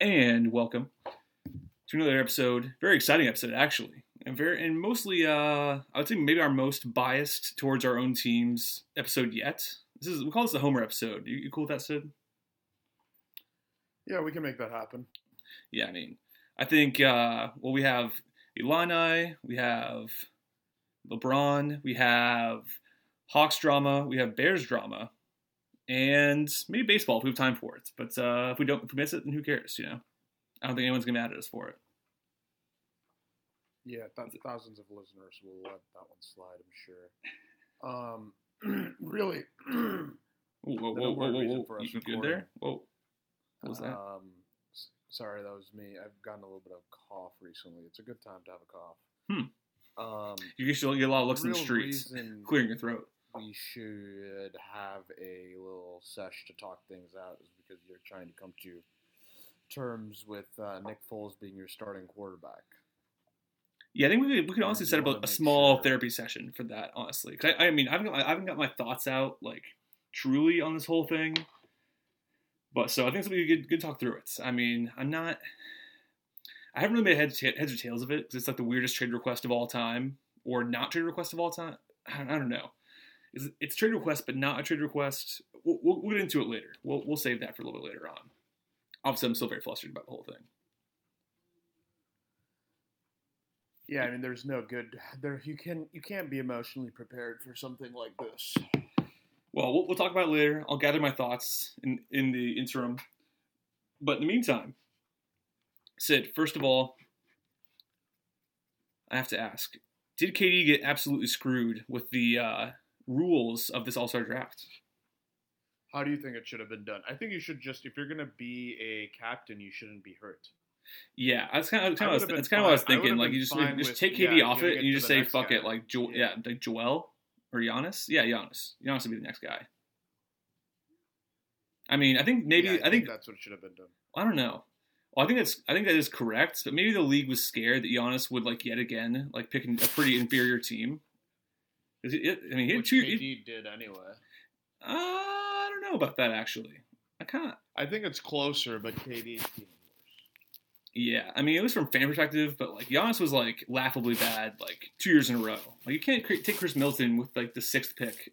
and welcome to another episode. Very exciting episode, actually, and very and mostly, uh, I would say maybe our most biased towards our own teams episode yet. This is we call this the Homer episode. You, you cool with that, Sid? Yeah, we can make that happen. Yeah, I mean, I think uh, well, we have Illini, we have LeBron, we have Hawks drama, we have Bears drama, and maybe baseball if we have time for it. But uh, if we don't, if we miss it, then who cares? You know, I don't think anyone's gonna be mad at us for it. Yeah, th- thousands of listeners will let that one slide, I'm sure. Um, really, Whoa, whoa, whoa, whoa, whoa, whoa. for us You good there? Whoa, what was that? Um, sorry, that was me. I've gotten a little bit of cough recently. It's a good time to have a cough. Hmm. Um, you get get a lot of looks in the streets, reason clearing your throat. We should have a little sesh to talk things out is because you're trying to come to terms with uh, Nick Foles being your starting quarterback. Yeah, I think we could, we could honestly set up a, a small sure- therapy session for that, honestly. Because I, I mean, I haven't, got, I haven't got my thoughts out like truly on this whole thing, but so I think it's gonna be good, good talk through it. I mean, I'm not, I haven't really made heads, heads or tails of it because it's like the weirdest trade request of all time, or not trade request of all time. I, I don't know. It's, it's a trade request, but not a trade request. We'll, we'll, we'll get into it later. We'll, we'll save that for a little bit later on. Obviously, I'm still very flustered about the whole thing. Yeah, I mean, there's no good there. You can you can't be emotionally prepared for something like this. Well, we'll, we'll talk about it later. I'll gather my thoughts in, in the interim. But in the meantime, Sid, first of all, I have to ask Did KD get absolutely screwed with the uh, rules of this All Star draft? How do you think it should have been done? I think you should just if you're gonna be a captain, you shouldn't be hurt. Yeah, that's kind of, kind of, that's kind of what I was fine- I thinking. Like you just just take yeah, KD you off it and you just say fuck guy. it, like jo- yeah. Yeah. like Joel or Giannis. Yeah, Giannis. Giannis would be the next guy. I mean, I think maybe Yeah, I think that's what should have been done. I don't know. Well, I think that's I think that is correct, but maybe the league was scared that Giannis would like yet again like pick a pretty inferior team. 'Cause it- it- I mean, he had Which two. KD he- did anyway. uh, I don't know about that actually. I kind of I think it's closer, but KD's team worse. yeah. I mean, it was from fan perspective, but like Giannis was like laughably bad like two years in a row. Like you can't cre- take Khris Middleton with like the sixth pick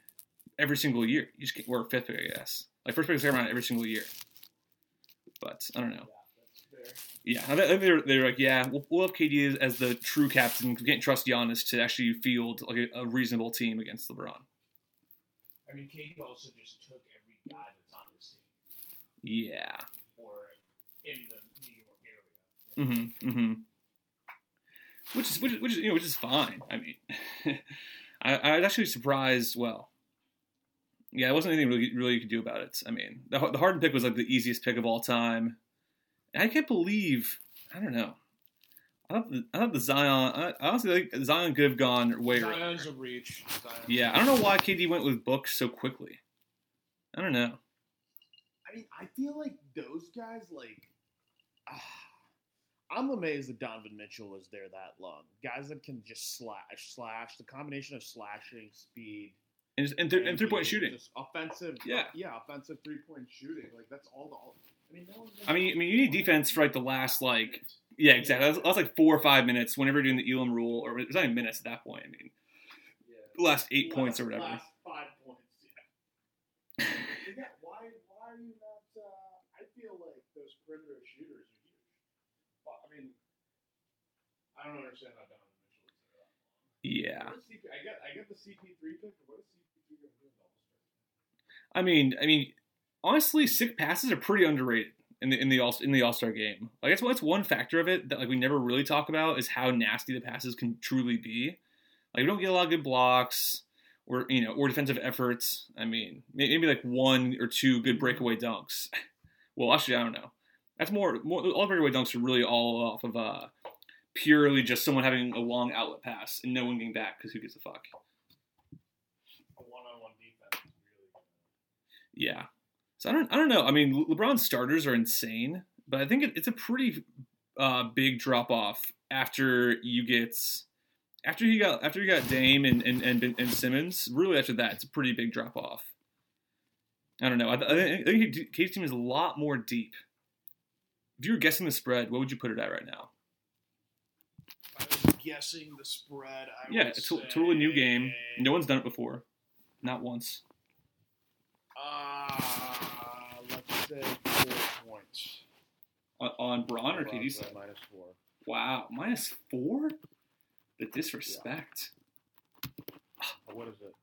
every single year. You just can't, or fifth pick, I guess. Like first pick is second round every single year. But I don't know. Yeah, I think they're, they're like, yeah, we'll, we'll have KD as, the true captain. We can't trust Giannis to actually field like a, a reasonable team against LeBron. I mean, KD also just took every guy that's on his team Yeah. or in the New York area. Mm-hmm. Mm-hmm. Which is which is, which is you know which is fine. I mean, I, I was actually surprised. Well, yeah, it wasn't anything really really you could do about it. I mean, the the Harden pick was like the easiest pick of all time. And I can't believe I don't know. I thought the, I thought the Zion. I, I honestly think Zion could have gone way earlier. A reach. Zion's Yeah, I don't know why KD went with Books so quickly. I don't know. I mean, I feel like those guys, like, ah, I'm amazed that Donovan Mitchell was there that long. Guys that can just slash, slash, the combination of slashing, speed, And and, th- and three point shooting. just offensive. Yeah. yeah, offensive three point shooting. Like that's all the. I mean, I mean, you need defense for like the last like yeah, exactly. That's, that's like four or five minutes whenever you're doing the Elam rule, or it's not even minutes at that point. I mean, Yeah. the last eight points or whatever. Last five points. Yeah. yeah. Why? Why are you not? Uh, I feel like those perimeter shooters are huge. Well, I mean, I don't understand how Donovan Mitchell is there. Yeah, CP, I get. I get the CP3 pick, but what is CP3 going to do in the All-Star? I mean, I mean, honestly, sick passes are pretty underrated in the in the all in the All Star game. Like that's that's one factor of it that like we never really talk about is how nasty the passes can truly be. Like we don't get a lot of good blocks or you know or defensive efforts. I mean, maybe like one or two good breakaway dunks. Well, actually, I don't know. That's more more all breakaway dunks are really all off of uh purely just someone having a long outlet pass and no one getting back because who gives a fuck. A one-on-one defense really. Yeah. So I don't I don't know. I mean, LeBron's starters are insane, but I think it, it's a pretty uh, big drop off after you get after you got after you got Dame and and, and and Simmons. Really, after that, it's a pretty big drop off. I don't know. I, I think KD's team is a lot more deep If you were guessing the spread, what would you put it at right now? I was guessing the spread. I Yeah, it's a totally new game. No one's done it before, not once. Uh, say four points. On, on Bron or side? minus four. Wow, minus four. The disrespect. Uh, What is it?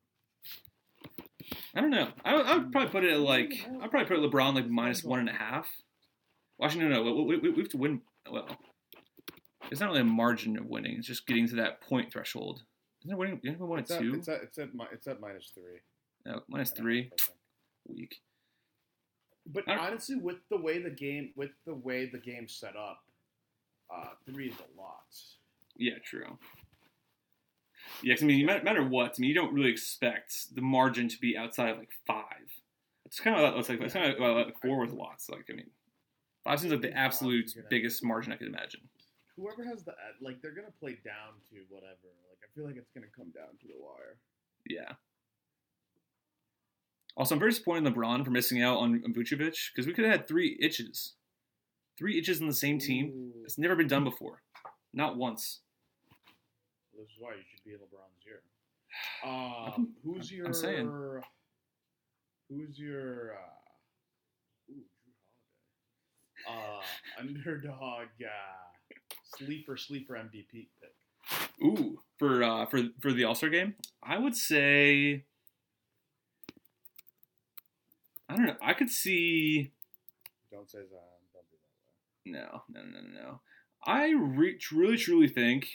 I don't know. I, would- I would probably put it at like I'd probably put LeBron like minus one and a half. Washington, no, no. We, we, we have to win. Well, it's not really a margin of winning. It's just getting to that point threshold. Isn't it winning? Didn't we win at It's at, two? it's at it's at it's at minus three. No, minus three. half, I think. Weak. But honestly, with the way the game with the way the game's set up, uh, three is a lot. Yeah, true. Yeah, 'cause, I mean, no matter what, I mean, you don't really expect the margin to be outside of like five. It's kind of it's like it's kind of well, like four with lots. Like I mean, five seems like the absolute biggest margin I could imagine. Whoever has the like, they're gonna play down to whatever. Like, I feel like it's gonna come down to the wire. Yeah. Also, I'm very disappointed in LeBron for missing out on, on Vucevic because we could have had three itches, three itches in the same team. Ooh. It's never been done before, not once. This is why you should be in LeBron's year. Um, who's your? I'm saying. Who's your? Uh, ooh, Jrue Holiday. Uh, underdog. Uh, sleeper, sleeper MVP pick. Ooh, for uh, for for the All Star game, I would say. I don't know. I could see Don't say Zion. Don't do that. no, no, no, no, no. I re- really, truly think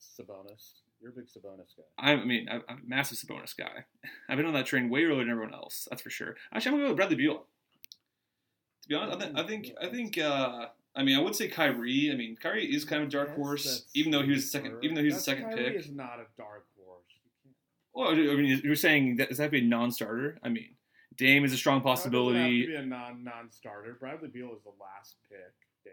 Sabonis. You're a big Sabonis guy. I, mean, I'm a massive Sabonis guy. I've been on that train way earlier than everyone else. That's for sure. Actually, I'm gonna go with Bradley Beal. To be honest, I, th- I think I think uh, I mean I would say Kyrie. I mean Kyrie is kind of a dark Yes, horse, even though he was the second. Even though he was the second Kyrie pick. is not a dark horse. Well, I mean, you're saying that is that be a non-starter? I mean, Dame is a strong That have to possibility. be a non non-starter. Bradley Beal is the last pick, damn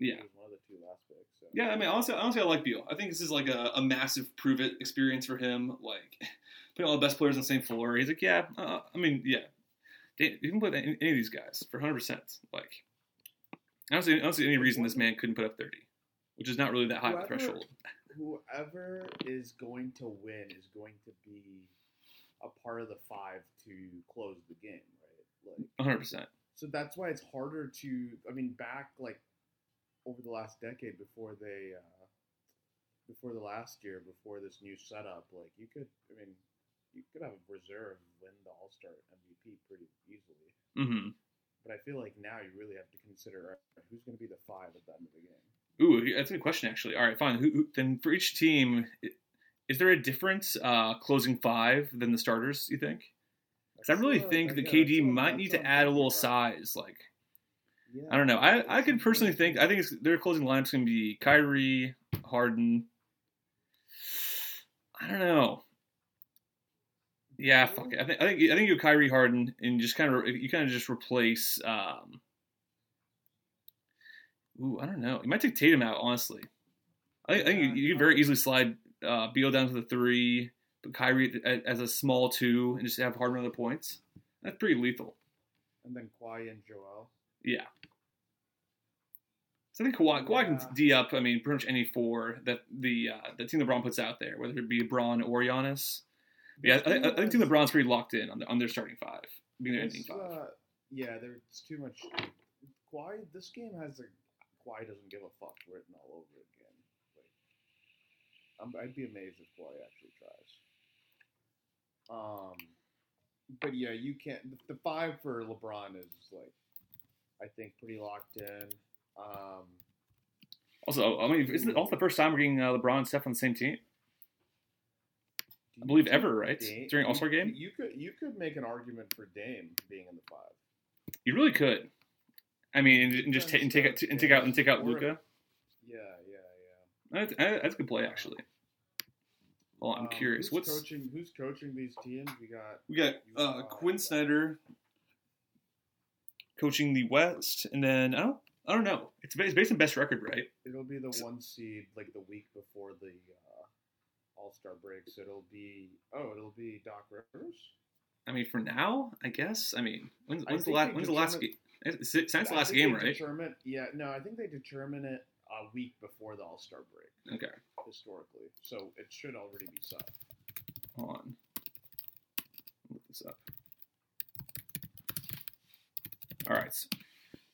near. Yeah. One of the two last picks. So. Yeah, I mean, honestly, honestly, I like Beal. I think this is like a, a massive prove it experience for him. Like putting all the best players on the same floor. He's like, yeah, uh, I mean, yeah, Dame- you can put any, any of these guys for 100. percent Like, I don't see, I don't see any reason this man couldn't put up 30, which is not really that high of a Whoever- threshold. Whoever is going to win is going to be a part of the five to close the game, right? Like 100. percent So that's why it's harder to. I mean, back like over the last decade before they, uh, before the last year, before this new setup, like you could. I mean, you could have a reserve win the All Star MVP pretty easily. hmm But I feel like now you really have to consider who's going to be the five at the end of the game. Ooh, that's a good question, actually. All right, fine. Who, who, then for each team, is there a difference uh, closing five than the starters? You think? Because I really think that KD might need to add a little size. Like, Yeah. I don't know. I, I could personally think. I think it's, their closing lineup's going to be Kyrie, Harden. I don't know. Yeah, fuck it. I think I think I think you Kyrie Harden and just kind of you kind of just replace. Um, ooh, I don't know. You might take Tatum out, honestly. I think, I think you, you could very easily slide uh, Beal down to the three, but Kyrie as a small two, and just have Harden on the points. That's pretty lethal. And then Kawhi and Joel. Yeah. So I think Kawhi, Kawhi Yeah. can D up. I mean, pretty much any four that the uh, the team LeBron puts out there, whether it be Bron or Giannis. Yeah, I, I, I think team LeBron's pretty locked in on, the, on their starting five, being their ending five. uh, yeah, there's too much. Kawhi, this game has a Kawhi doesn't give a fuck written all over it again. I'm, I'd be amazed if Kawhi actually tries. Um, but yeah, you can't. The five for LeBron is like, I think, pretty locked in. Um, Also, I mean, isn't it also the first time we're getting uh, LeBron and Steph on the same team? I believe ever, right? Dame- During All-Star game? you could you could make an argument for Dame being in the five. You really could. I mean, and, and just ta- and take out and take out and take out Luka. That's, that's a good play, actually. Well, I'm Um, curious. Who's What's coaching? Who's coaching these teams? We got we got? Uh, Quin Snyder coaching the West, and then I don't I don't know. It's based, it's based on best record, right? it'll be the one seed like the week before the uh, All Star break. So it'll be oh, it'll be Doc Rivers. I mean, for now, I guess. I mean, when's, I when's the last when's the last game? It's, it's, since the last game, right? Determine, yeah, no, I think they determine it a week before the All Star break Okay, historically, so it should already be set. hold on. Look this up. All right.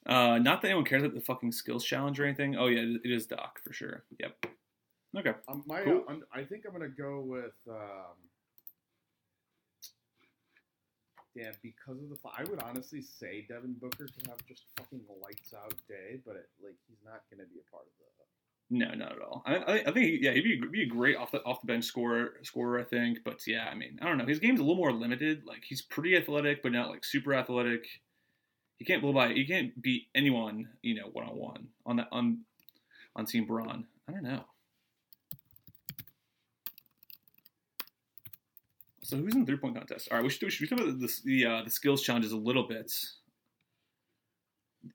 Uh, not that anyone cares about the fucking skills challenge or anything. Oh yeah, it is Doc for sure. Yep. Okay. Um, my, Cool. uh, I think I'm gonna go with. Um, yeah, because of the. I would honestly say Devin Booker could have just fucking lights out day, but it, like he's not gonna be a part of the. No, not at all. I, I, think yeah, he'd be, be a great off the off the bench scorer scorer. I think, but yeah, I mean, I don't know. His game's a little more limited. Like he's pretty athletic, but not like super athletic. He can't blow by. He can't beat anyone, you know, one on one on that on on Team Bron. I don't know. So who's in the three point contest? All right, we should we should talk about the the, uh, the skills challenges a little bit.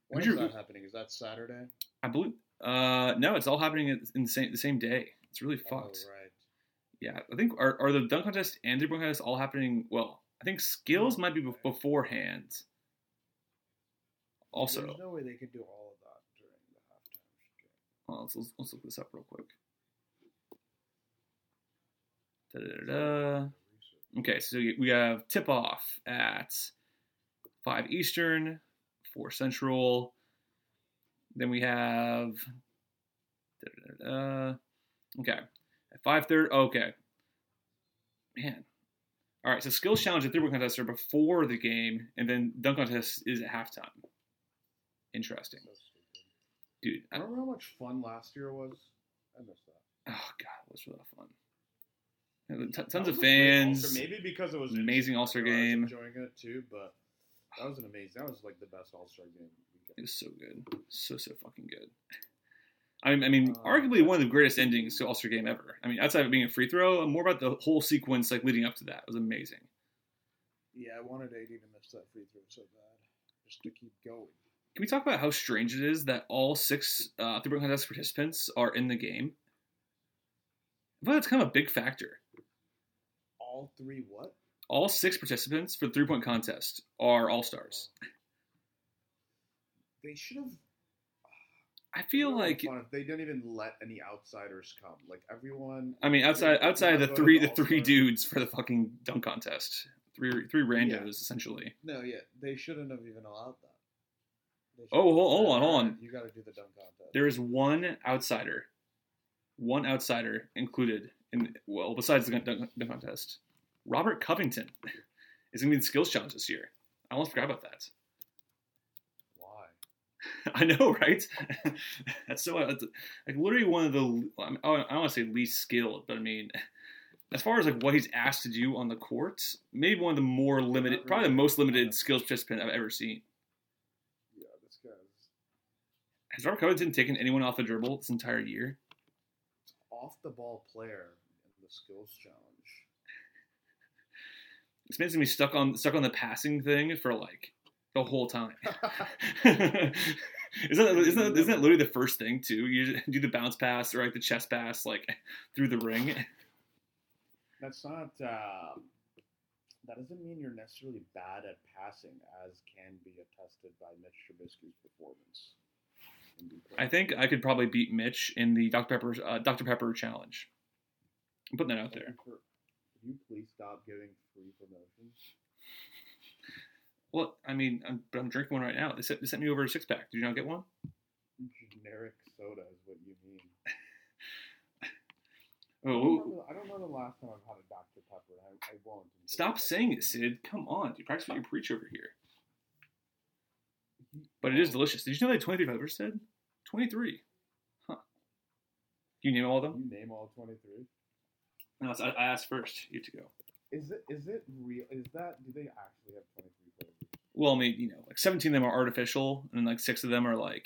When is that happening? Is that Saturday? I believe. Uh, no, it's all happening in the same the same day. It's really fucked. Oh, right. Yeah, I think are, are the dunk contest and the dunk contest all happening? Well, I think skills might be bef- beforehand. Also, there's no way they could do all of that during the halftime. well, let's, let's, let's look this up real quick. Da-da-da-da. Okay, so we have tip off at five Eastern, four Central. Then we have okay at five thirty. Okay, man. All right, so skills challenge and three point contest are before the game, and then dunk contest is at halftime. Interesting, So stupid. dude. I, know how much fun last year was? I missed that. oh god, it was really fun. T- tons of fans. Maybe because it was an Amazing in All-Star Chicago, I was game. enjoying it too, but that was an amazing. That was like the best All Star game. It was so good, so so fucking good. I mean, I mean, Uh, arguably one of the greatest endings to All Star Game ever. I mean, outside of being a free throw, more about the whole sequence like leading up to that it was amazing. Yeah, I wanted to even miss that free throw so bad, just to keep going. Can we talk about how strange it is that all six uh, three point contest participants are in the game? Feel that's kind of a big factor. All three what? All six participants for the three point contest are all stars. They should have. I feel like they didn't even let any outsiders come. Like everyone. I mean outside outside of the three the three dudes for the fucking dunk contest, three three randos Yeah. essentially. No, yeah, they shouldn't have even allowed that. Oh, hold- hold on, hold on. You got to do the dunk contest. There is one outsider, one outsider included in well besides the dunk, dunk contest. Robert Covington is going to be in the skills challenge this year. I almost forgot about that. Why? I know, right? that's so that's, like literally one of the um, I don't want to say least skilled, but I mean, as far as like what he's asked to do on the court, maybe one of the more limited, Not probably the most limited skills participant I've ever seen. Yeah, this guy's Has Robert Covington taken anyone off the dribble this entire year? off the ball player in the skills challenge. Man's gonna be stuck on stuck on the passing thing for like the whole time. isn't that, isn't that, isn't that literally the first thing too? You do the bounce pass or like the chest pass like through the ring. That's not. Uh, that doesn't mean you're necessarily bad at passing, as can be attested by Mitch Trubisky's performance. I think I could probably beat Mitch in the Dr Pepper uh, Dr Pepper challenge. I'm putting that out there. Could you please stop giving free promotions? Well, I mean, I'm, but I'm drinking one right now. They sent, they sent me over a six pack. Did you not get one? Generic soda is what you mean. Oh, I don't, know the last time I've had a Dr. Pepper, I, I won't. stop it's saying it, Sid. Come on, dude. Practice what you preach over here. But it is delicious. Did you know they had 23 flavors, Sid? 23. Huh. You name all of them? You name all 23. No, I, I asked first. You have to go. Is it is it real? Is that do they actually have 23 flavors? Well, I mean, you know, like 17 of them are artificial, and then like six of them are like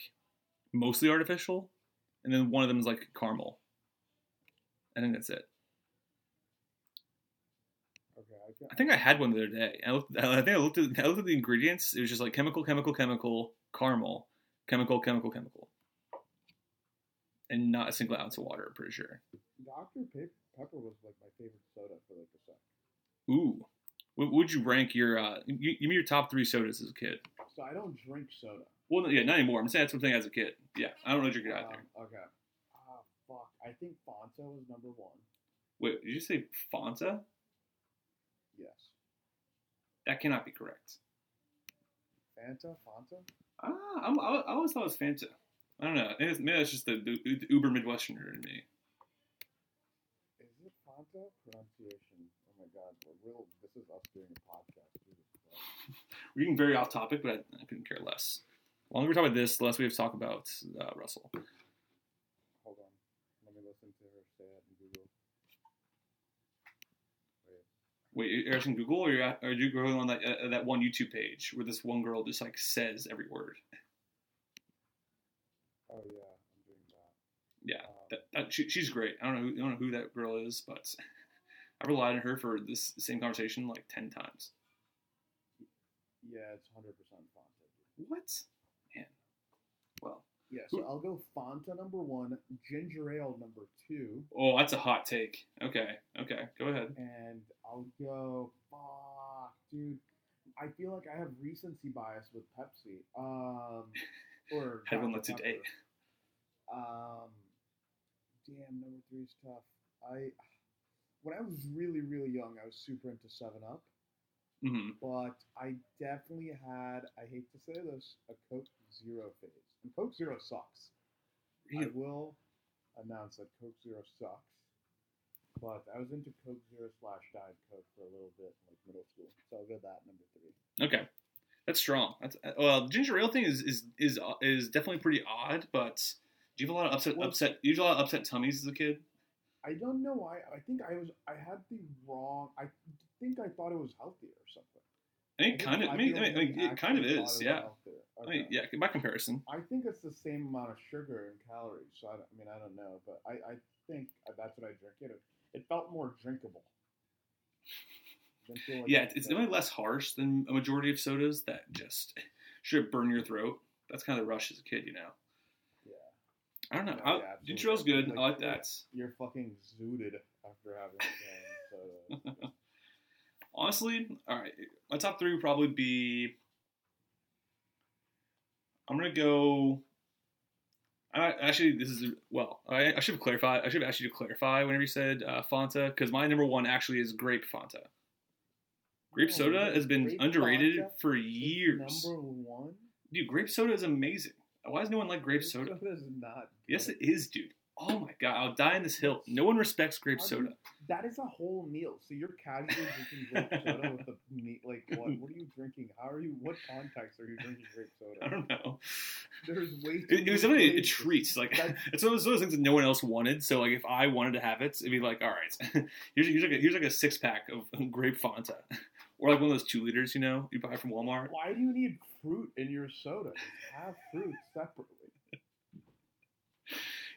mostly artificial, and then one of them is like caramel. I think that's it. Okay, I, I think I had one the other day. I, looked, I think I looked at I looked at the ingredients. It was just like chemical, chemical, chemical, caramel, chemical, chemical, chemical, and not a single ounce of water. I'm pretty sure. Dr. Pe- Pepper was like my favorite soda for like a sec. Ooh, What would you rank your uh, you, you mean your top three sodas as a kid? So I don't drink soda. Well, yeah, not anymore. I'm saying that's something as a kid. Yeah, I don't know drink it either. Um, okay. Ah, fuck. I think Fanta was number one. Wait, did you say Fanta? Yes. That cannot be correct. Fanta, Fanta. Ah, I'm, I, I always thought it was Fanta. I don't know. Maybe it's just the, the, the Uber Midwesterner in me. Fanta? Pronunciation. Oh my god, we're real. This is us doing a podcast. We're getting very off topic, but I, I couldn't care less. The longer we talk about this, the less we have to talk about uh, Russell. Hold on. Let me listen to her say it in Google. Wait. Wait, you're asking Google, or you're at, or are you going on that uh, that one YouTube page where this one girl just like says every word? Oh yeah, I'm doing that. Yeah, that, that she, she's great. I don't know, who, I don't know who that girl is, but I've relied on her for this same conversation like ten times. yeah, it's hundred percent Fanta. What? Man. Well, Yeah, so I'll go Fanta number one, ginger ale number two, oh, that's a hot take. Okay, okay, go ahead. and I'll go. Fuck, dude. I feel like I have recency bias with Pepsi. Um, or Had one today. Um, damn, number three is tough. I when I was really really young, I was super into Seven Up, hmm but I definitely had. I hate to say this, a Coke Zero phase, and Coke Zero sucks. I will announce that Coke Zero sucks. But I was into Coke Zero slash Diet Coke for a little bit, like middle school. So I'll go that number three. Okay, that's strong. That's well, ginger ale thing is is is is definitely pretty odd. But do you have a lot of upset Well- upset? You have a lot of upset tummies as a kid. I don't know why. I think I was. I had the wrong. I think I thought it was healthy or something. I think kind of. I mean, I mean, it kind of is. thought it was Yeah. healthier. I mean, yeah. By comparison. I think it's the same amount of sugar and calories. So I, I mean, I don't know, but I, I think that's what I drink. It it felt more drinkable. Like Yeah, it's definitely less harsh than a majority of sodas that just should burn your throat. That's kind of the rush as a kid, you know. I don't know. No, I, ale's absolutely. good. I Like, like yeah. that. you're fucking zooted after having a can soda. Honestly, all right. My top three would probably be. I'm gonna go. I, actually, this is well. I, I should have clarified. I should have asked you to clarify whenever you said uh, Fanta, because my number one actually is grape Fanta. Grape Oh, soda has been underrated Fanta for years. Number one. Dude, grape soda is amazing. Why does no one like grape soda? Soda is not. Yes, it is, dude. Oh my god, I'll die in this hill. No one respects grape How do you- soda. That is a whole meal. So you're casually drinking grape soda with the meat. Like what? What are you drinking? How are you? What context are you drinking grape soda? I don't know. There's way too It, it was many definitely a treat. Like That's- it's one of those one of those things that no one else wanted. So like if I wanted to have it, it'd be like, all right, here's here's like a, here's like a six pack of grape Fanta, or like one of those two liters, you know, you buy from Walmart. Why do you need fruit in your soda? Just have fruit separately.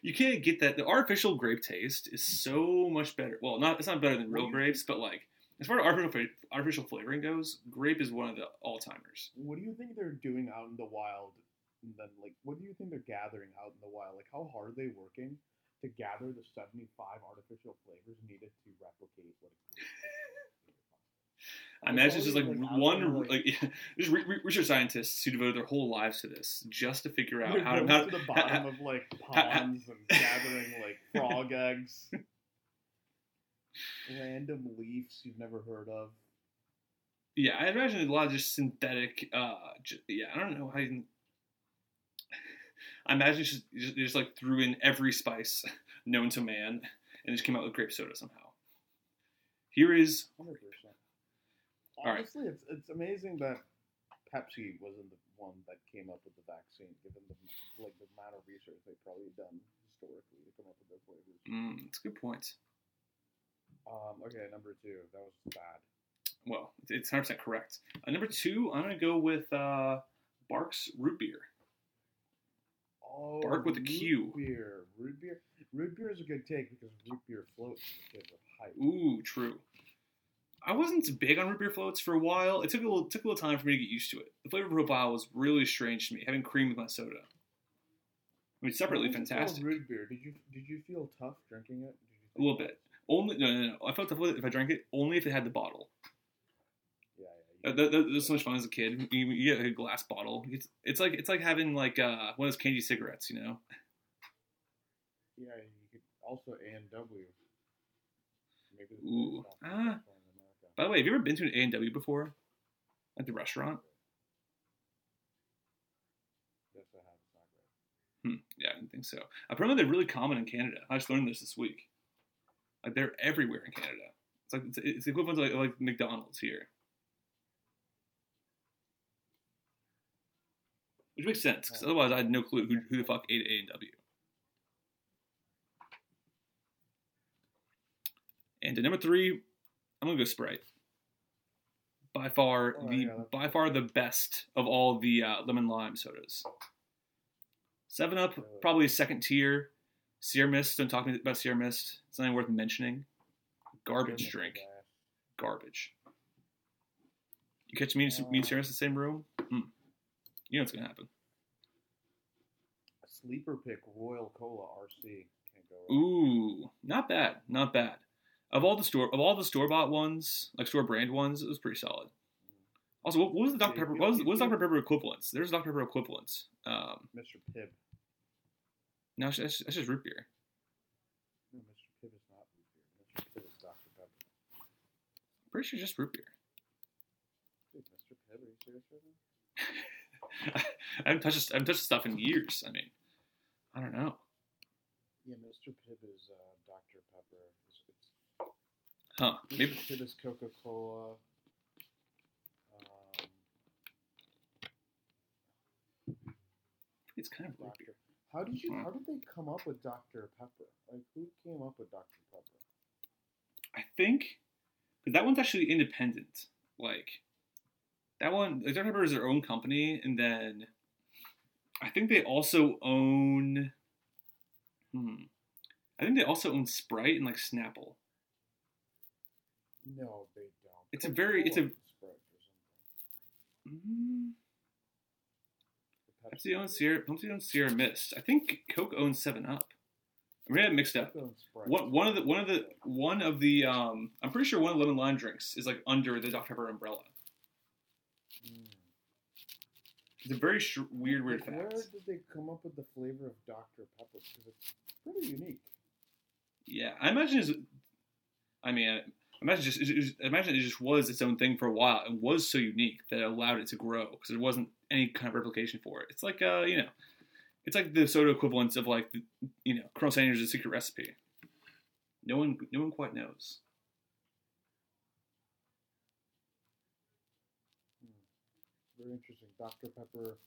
You can't get that. The artificial grape taste is so much better. Well, not it's not better than real What do you grapes, but like as far as artificial artificial flavoring goes, grape is one of the all timers. What do you think they're doing out in the wild? And then, like, what do you think they're gathering out in the wild? Like, how hard are they working to gather the 75 artificial flavors needed to replicate what a grape I imagine it's just like one, like just research scientists who devoted their whole lives to this just to figure out how to, how to the bottom how, of like ponds how, and gathering like frog eggs, random leaves you've never heard of. Yeah, I imagine a lot of just synthetic. uh Yeah, I don't know how you. I imagine just, just, just like threw in every spice known to man and just came out with grape soda somehow. Here is honestly, right. it's it's amazing that Pepsi wasn't the one that came up with the vaccine, given the like the amount of research they've probably done historically to come up with their flavors. Mm, that's a good point. Um, okay, number two, that was bad. Well, it's hundred percent correct. Uh, number two, I'm gonna go with uh, Barq's root beer. Oh, Bark with a Q. Beer, root beer, root beer is a good take because root beer floats. Ooh, true. I wasn't big on root beer floats for a while. It took a little took a little time for me to get used to it. The flavor profile was really strange to me, having cream with my soda. I mean, separately Why is it called fantastic. Root beer. Did you did you feel tough drinking it? Did you A little bit. Only no, no, no. I felt tough with it if I drank it only if it had the bottle. That, that, that was so much fun as a kid. You, you get like a glass bottle. It's it's like it's like having like uh, one of those candy cigarettes, you know. Yeah, you could also A and W. Maybe Ooh. Ah. Restaurant in America. By the way, have you ever been to an A and W before? At the restaurant? Yes, I have. It's not great. Hmm. Yeah, I didn't think so. Apparently, they're really common in Canada. I just learned this this week. Like they're everywhere in Canada. It's like it's, it's equivalent to like, like McDonald's here, which makes sense because otherwise I had no clue who, who the fuck ate A and W. And to number three, I'm gonna go Sprite. By far Oh, the by far the best of all the uh, lemon lime sodas. Seven Up probably a second tier. Sierra Mist. Don't talk to me about Sierra Mist. It's not even worth mentioning. Garbage drink. Garbage. You catch me and me and Sierra Mist in the same room? Mm. You know what's gonna happen. Sleeper pick, Royal Cola RC. Can't go wrong. Ooh, not bad, not bad. Of all the store of all the store bought ones, like store brand ones, it was pretty solid. Also, what, what was the Dr Pepper? What was, what was Dr Pepper equivalents? There's Dr Pepper equivalents. Um, Mr. Pibb. no, that's, that's just root beer. No, Mr. Pibb is not root beer. Mr. Pibb is Dr. Pepper. Pretty sure just root beer. Dude, Mr. Pibb, are you serious right? I haven't touched I haven't touched stuff in years. I mean, I don't know. Yeah, Mr. Pibb is uh, Dr. Pepper. It's, it's, Huh? Mr. Maybe Pibb Coca Cola. Um, it's kind of Dr. How did you? How did they come up with Dr. Pepper? Like, who came up with Dr. Pepper? I think because that one's actually independent. Like that one, like Dr Pepper is their own company, and then I think they also own. Hmm. I think they also own Sprite and like Snapple. No, they don't. It's a very- it's a- Coca-Cola owns Sprite or something. Mm, Pepsi owns Sierra. Pepsi owns Sierra Mist. I think Coke owns Seven Up. I'm gonna mixed up. Sprite. One, of the one of the one of the um, I'm pretty sure one of the lemon lime drinks is like under the Dr Pepper umbrella. Mm. It's a very sh- weird, weird Like, Where did they come up with the flavor of Dr. Pepper? Because it's pretty unique. Yeah, I imagine it's. I mean, imagine just it, it, imagine it just was its own thing for a while and was so unique that it allowed it to grow because there wasn't any kind of replication for it. It's like uh, you know, it's like the soda equivalents of like the, you know, Colonel Sanders' secret recipe. No one, no one quite knows. Very interesting. Dr. Pepper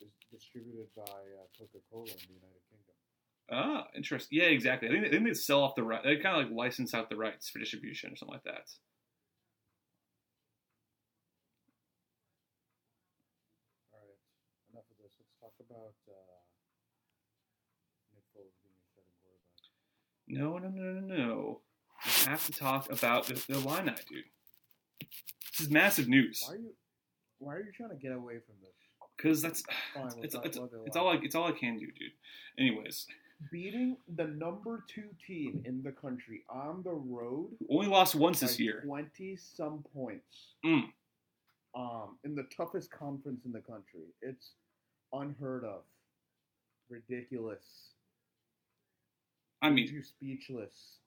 is distributed by uh, Coca-Cola in the United Kingdom. Ah, interesting. Yeah, exactly. I think, I think they sell off the right. They kind of like license out the rights for distribution or something like that. All right, enough of this. Let's talk about uh, Nick Foles being a starting quarterback. No, no, no, no, no. We have to talk about the, the Illini, dude. This is massive news Why are you? Why are you trying to get away from this? because that's Fine, it's, it's, it's, it's all I it's all I can do, dude. Anyways, Beating the number two team in the country on the road only lost once this year. twenty some points. Mm. Um, in the toughest conference in the country, it's unheard of, ridiculous. I mean, Leaves you speechless.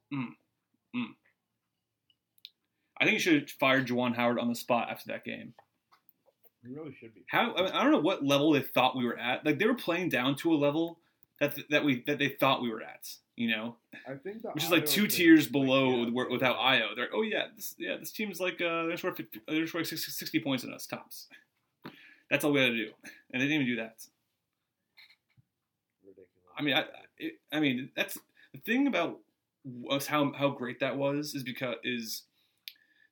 I think you should have fired Juwan Howard on the spot after that game. You really should be. How I, mean, I don't know what level they thought we were at. Like they were playing down to a level that that we that they thought we were at. You know, I think which is like two tiers is like, below yeah, without Ayo. They're like, oh yeah, this yeah this team's like uh they're scoring 50, they're scoring 60, 60 points on us tops. That's all we had to do, and they didn't even do that. ridiculous. I mean, I it, I mean that's the thing about us how how great that was is because is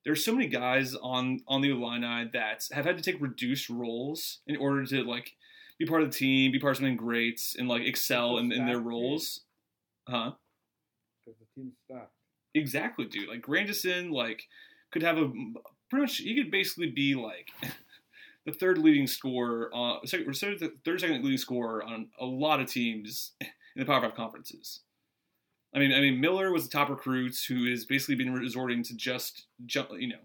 there's so many guys on on the Illini that have had to take reduced roles in order to like be part of the team, be part of something great, and like excel in, in their roles. Huh? because the team's stacked. Exactly, dude. Like Grandison, like could have a pretty much. He could basically be like the third leading scorer, uh, second, or third, third second leading scorer on a lot of teams in the Power Five conferences. I mean, I mean Miller was the top recruit who has basically been resorting to just jump, you know,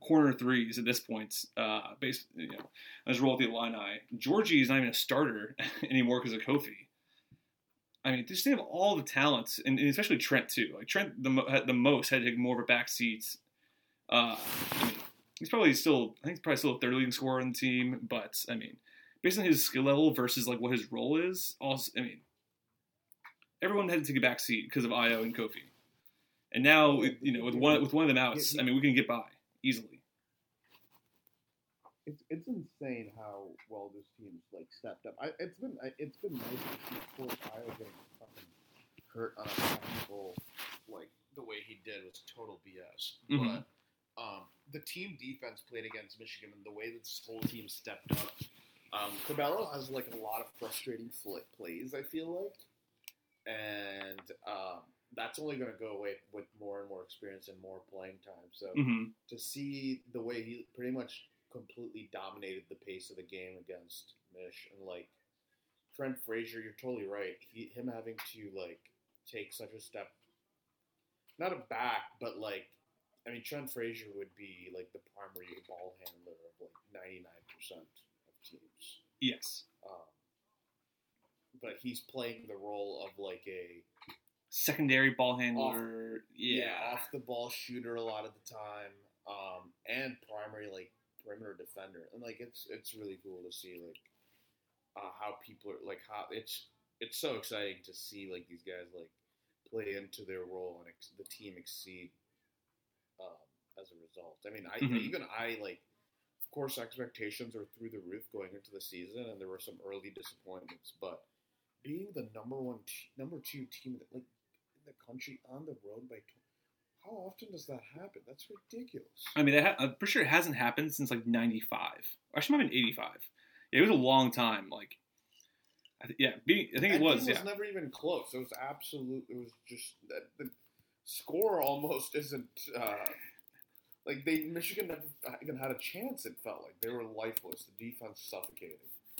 corner threes at this point. Uh, based, you know, as roll with the Illini. Giorgi is not even a starter anymore because of Kofi. I mean, just they have all the talents, and, and especially Trent too. Like Trent, the had the most had to take more of a back seat. Uh, I mean, he's probably still, I think he's probably still a third leading scorer on the team, but I mean, based on his skill level versus like what his role is, also, I mean, everyone had to take a back seat because of Ayo and Kofi, and now you know with one with one of them out, I mean, we can get by easily. It's it's insane how well this team's like stepped up. I, it's been I- it's been nice to see of course getting fucking hurt on a technical like the way he did was total BS. Mhm. But um, the team defense played against Michigan and the way that this whole team stepped up. Um, Curbelo has like a lot of frustrating flip plays. I feel like, and um, that's only going to go away with more and more experience and more playing time. So hmm to see the way he pretty much completely dominated the pace of the game against Mish and like Trent Frazier, you're totally right. He, him having to like take such a step, not a back, but like I mean Trent Frazier would be like the primary ball handler of like 99 percent of teams. Yes, Um, but he's playing the role of like a secondary ball handler. yeah, off the ball shooter a lot of the time, um, and primary like perimeter defender, and like it's it's really cool to see like uh, how people are like how it's it's so exciting to see like these guys like play into their role and ex- the team exceed um, as a result. I mean, I Mhm. even I like. Of course, expectations are through the roof going into the season, and there were some early disappointments. But being the number one, t- number two team that like the country on the road by. Tw- how often does that happen? That's ridiculous. I mean, it ha- I'm pretty sure it hasn't happened since like '95. Actually, might have been '85. Yeah, it was a long time. Like, I th- yeah, being, I think it was. Yeah, was never even close. It was absolute. It was just that the score almost isn't. Uh, like they Michigan never even had a chance. It felt like they were lifeless. The defense suffocated.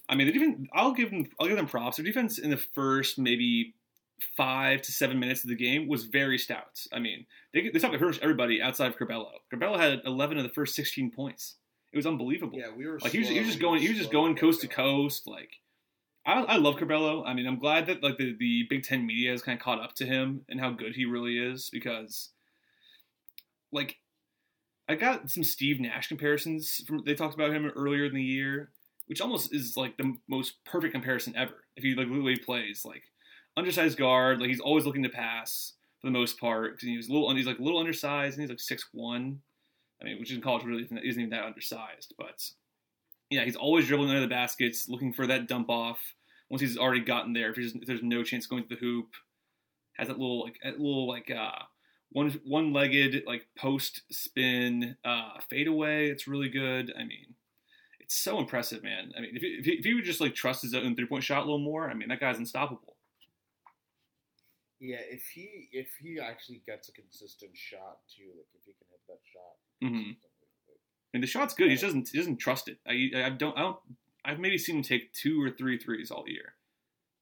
I mean, the defense. I'll give them. I'll give them props. Their defense in the first maybe five to seven minutes of the game was very stout. I mean, they they stopped pretty much everybody outside of Curbelo. Curbelo had 11 of the first 16 points. It was unbelievable. Yeah, we were Like he was, he was just We going, he was just going coast to coast. Like, I, I love Curbelo. I mean, I'm glad that like the, the Big Ten media has kind of caught up to him and how good he really is because, like, I got some Steve Nash comparisons from they talked about him earlier in the year, which almost is like the most perfect comparison ever. If you like the way he plays, like undersized guard, like he's always looking to pass for the most part because he's a little he's like a little undersized and he's like six one. I mean, which in college really isn't, even that undersized, but yeah, he's always dribbling under the baskets, looking for that dump off. Once he's already gotten there, if, if there's no chance going to the hoop, has that little like that little like uh one one legged like post spin uh fadeaway. It's really good. I mean, it's so impressive, man. I mean, if he, if if he would just like trust his own three point shot a little more, I mean, that guy's unstoppable. Yeah, if he if he actually gets a consistent shot too, like if he can hit that shot. hmm like, And the shot's good. He doesn't he doesn't trust it. I I don't I don't I've maybe seen him take two or three threes all year.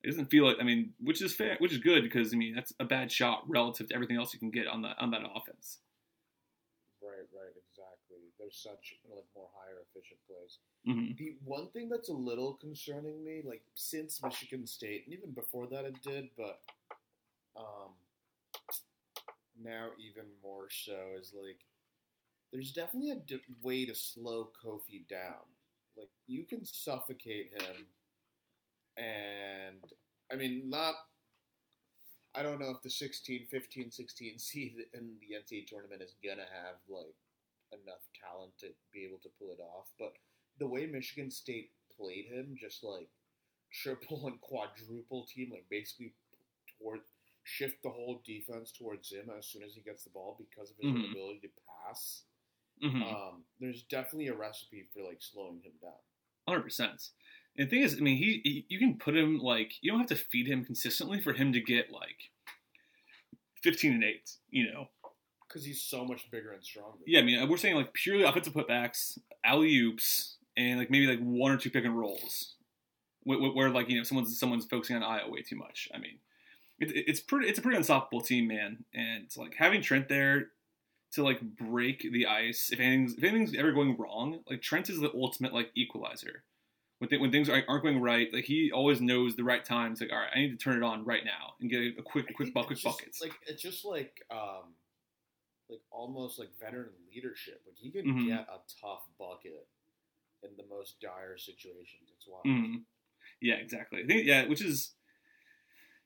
It doesn't feel like I mean, which is fair, which is good because I mean that's a bad shot relative to everything else you can get on that on that offense. Right, right, exactly. There's such like more higher efficient plays. hmm The one thing that's a little concerning me, like since Michigan State, and even before that it did, but um, now even more so is like there's definitely a way to slow Kofi down. Like you can suffocate him, and I mean not. I don't know if the 16, 15, 16 seed in the NCAA tournament is gonna have like enough talent to be able to pull it off, but the way Michigan State played him, just like triple and quadruple team, like basically toward shift the whole defense towards him as soon as he gets the ball because of his Mhm. ability to pass. hmm Um, there's definitely a recipe for like slowing him down. Hundred percent. And the thing is, I mean, he, he you can put him like you don't have to feed him consistently for him to get like fifteen and eight. You know, Because he's so much bigger and stronger. yeah. I mean, we're saying like purely offensive putbacks, alley oops, and like maybe like one or two pick and rolls, where, where, where, like you know someone's someone's focusing on Iowa way too much. I mean, it, it's pretty it's a pretty unstoppable team, man. And it's like having Trent there, to like break the ice if anything's if anything's ever going wrong. Like Trent is the ultimate like equalizer. When, th- when things aren't aren't going right, like he always knows the right time. It's like, all right, I need to turn it on right now and get a, quick, quick, think buck, quick it's just, buckets. Like it's just like um, like almost like veteran leadership. Like he can Mhm. get a tough bucket in the most dire situations. It's wild. Mhm. Yeah, exactly. I think yeah, which is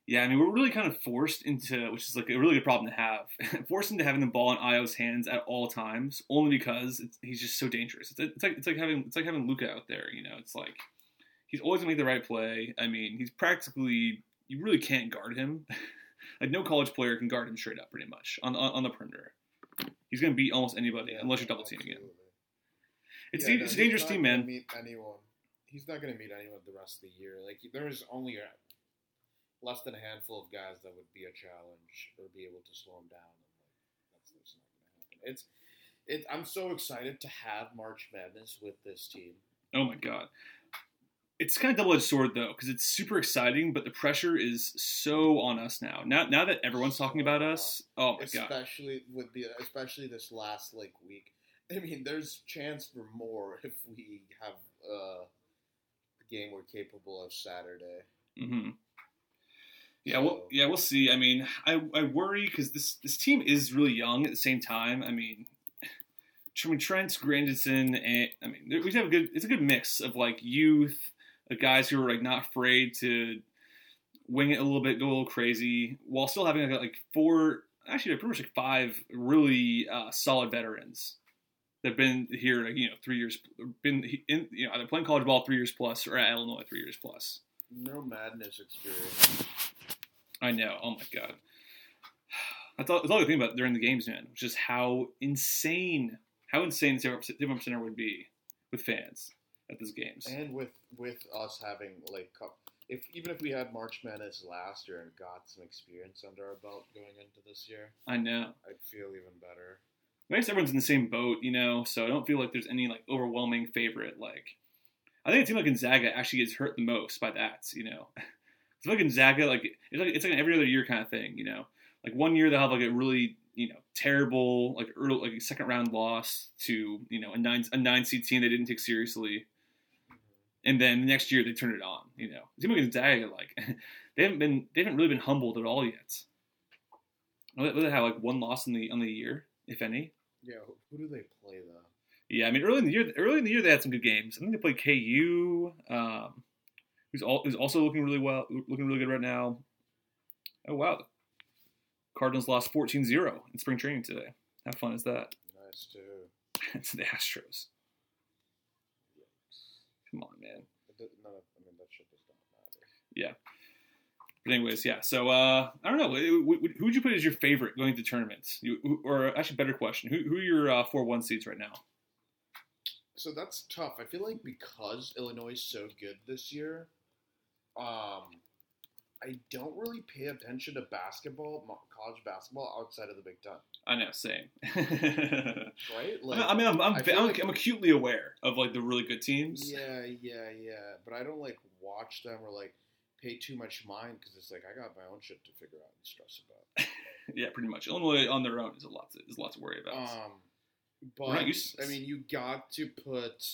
yeah. I mean, we're really kind of forced into, which is like a really good problem to have, forced into having the ball in Ayo's hands at all times, only because it's, he's just so dangerous. It's, it's like it's like having it's like having Luka out there. You know, it's like he's always gonna make the right play. I mean, he's practically you really can't guard him. like no college player can guard him straight up, pretty much on on, on the perimeter. He's gonna beat almost anybody unless you're double teaming him. It's, Yeah, a, no, it's a dangerous team, gonna man. Meet anyone. He's not going to meet anyone the rest of the year. Like there is only a, less than a handful of guys that would be a challenge or be able to slow him down. And like that's just not going to happen. It's it. I'm so excited to have March Madness with this team. Oh my god. It's kind of double edged sword though, because it's super exciting, but the pressure is so on us now. Now, now that everyone's talking about us, oh my god, especially with the especially this last like week. I mean, there's chance for more if we have uh, a game we're capable of Saturday. hmm yeah, well, yeah, we'll see. I mean, I, I worry because this this team is really young at the same time. I mean, I mean Trent Grandison, and I mean, we have a good. It's a good mix of like youth, guys who are like not afraid to wing it a little bit, go a little crazy, while still having like, like four, actually pretty much like five really uh, solid veterans that've been here, like, you know, three years, been in, you know, either playing college ball three years plus or at Illinois three years plus. No madness experience. I know. Oh my god. That's all, that's all I think about during the games, man. Which is how insane, how insane Stephen Center would be with fans at these games. And with with us having like cup, if even if we had March Madness last year and got some experience under our belt going into this year, I know. I'd feel even better. I guess everyone's in the same boat, you know. So I don't feel like there's any like overwhelming favorite. Like, I think a team like Gonzaga actually gets hurt the most by that, you know. It's like Gonzaga, like it's like it's like an every other year kind of thing, you know. Like one year they'll have like a really you know terrible like early like second round loss to you know a nine a nine seed team they didn't take seriously, and then the next year they turn it on. You know, team like Gonzaga like they haven't been they haven't really been humbled at all yet. They have like one loss in the on the year, if any. Yeah, who do they play though? Yeah, I mean early in the year, early in the year they had some good games. I think they played KU, um, who's all who's also looking really well, looking really good right now. Oh wow, Cardinals lost 14-0 in spring training today. How fun is that? Nice too. it's the Astros. Come on, man. It does, I mean, that shit does not matter. Yeah. But anyways, yeah. So uh, I don't know. Who who would you put as your favorite going to tournaments? You, or actually, better question: Who who are your uh, four one seeds right now? So that's tough. I feel like because Illinois is so good this year, um, I don't really pay attention to basketball, college basketball outside of the Big Ten, I know, same. right? Like, I mean, I'm I'm, I'm, like- I'm acutely aware of like the really good teams. yeah, yeah, yeah. But I don't like watch them or like pay too much mind because it's like I got my own shit to figure out and stress about. Yeah, pretty much. Illinois on their own is a lot to is a lot to worry about. Um, but I mean, you got to put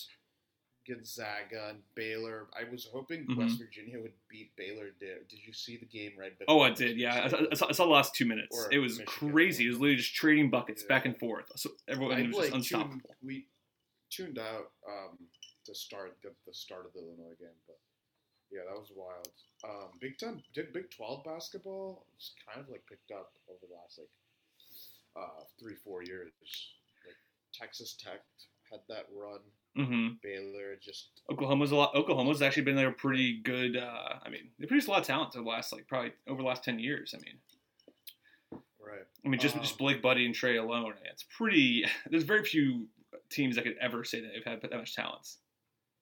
Gonzaga and Baylor. I was hoping Mhm. West Virginia would beat Baylor. Did Did you see the game right? Before? Oh, I did. Yeah, I saw, I saw, I saw the last two minutes. Or It was Michigan. crazy. It was literally just trading buckets back and forth. So everyone I was like just tuned, unstoppable. we tuned out um, to start the, the start of the Illinois game, but yeah, that was wild. Um, Big Ten did Big Twelve basketball. It's kind of like picked up over the last like uh, three four years. Texas Tech had that run. hmm Baylor just Oklahoma's a lot. Oklahoma's actually been a pretty good. Uh, I mean, they produced a lot of talent over the last like probably over the last ten years. I mean, right. I mean just Um, just Blake Buddy and Trae alone. It's pretty. There's very few teams that could ever say that they've had that much talent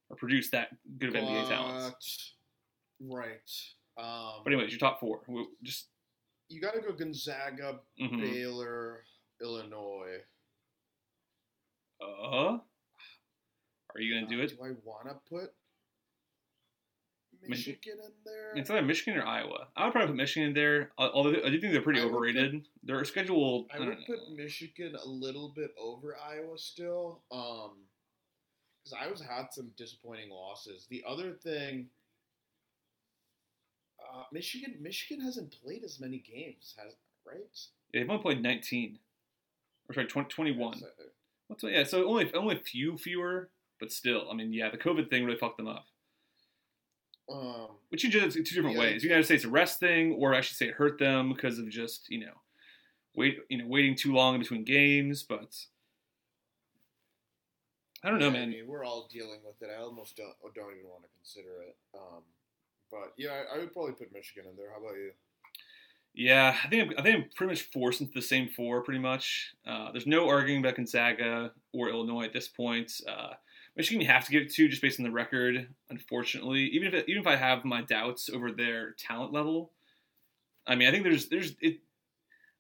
or produced that good of NBA talents. Right. Um, But anyways, your top four. We- Just you got to go Gonzaga, mhm. Baylor, Illinois. Uh, are you gonna do Uh, it? Do I want to put Michigan in there. It's either Michigan or Iowa. I would probably put Michigan in there, although I do think they're pretty I would put- overrated. Their schedule, I, I would put Michigan a little bit over Iowa still, um, because Iowa's had some disappointing losses. The other thing, uh, Michigan, Michigan hasn't played as many games, has right? Yeah, they've only played 19. Or sorry, 20, 21. So- What's yeah? So only only a few fewer, but still, I mean, yeah, the COVID thing really fucked them up. Um, Which you in two different Yeah. ways. You can either say it's a rest thing, or I should say it hurt them because of just you know, wait, you know, waiting too long in between games. But I don't know, yeah, man. I mean, we're all dealing with it. I almost don't don't even want to consider it. Um, but yeah, I, I would probably put Michigan in there. How about you? Yeah, I think I'm, I think I'm pretty much forced into the same four. Pretty much, uh, there's no arguing about Gonzaga or Illinois at this point. Uh, Michigan, you have to give it to just based on the record. Unfortunately, even if it, even if I have my doubts over their talent level, I mean, I think there's there's it.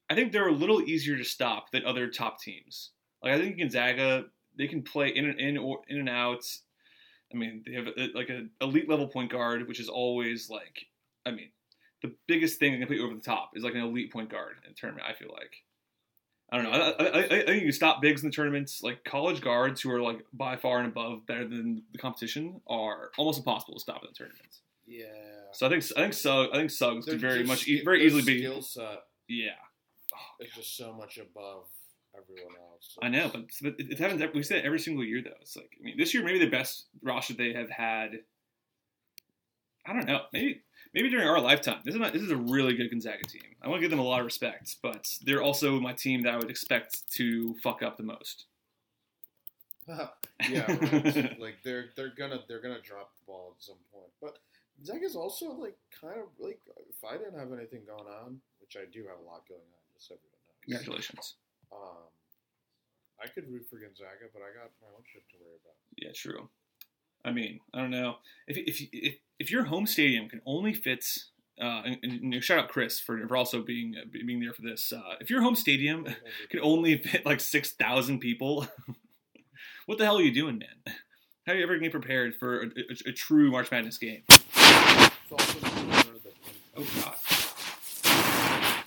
I think they're a little easier to stop than other top teams. Like I think Gonzaga, they can play in and in or in and out. I mean, they have a, like an elite level point guard, which is always like, I mean, the biggest thing that can put you over the top is like an elite point guard in a tournament. I feel like. I don't know. I, I, I, I think you stop bigs in the tournaments. Like college guards who are like by far and above better than the competition are almost impossible to stop in the tournaments. Yeah. So I think I think Suggs I think Suggs could very their much e- very easily be skill set yeah. Oh, is just so much above everyone else. I know, but, but it, it happens. We say every single year though. It's like I mean, this year maybe the best roster they have had. I don't know. Maybe maybe during our lifetime. This is not, this is a really good Gonzaga team. I want to give them a lot of respect, but they're also my team that I would expect to fuck up the most. yeah, right. like they're they're gonna they're gonna drop the ball at some point. But Gonzaga's also like kind of like if I didn't have anything going on, which I do have a lot going on, just so everyone knows. Congratulations. Um, I could root for Gonzaga, but I got my own shit to worry about. Yeah, true. I mean, I don't know if if if, if your home stadium can only fit. Uh, and, and, shout out Chris for, for also being uh, being there for this. Uh, if your home stadium can only fit like six thousand people, what the hell are you doing, man? How are you ever getting prepared for a, a, a true March Madness game? It's also one of the Oh God,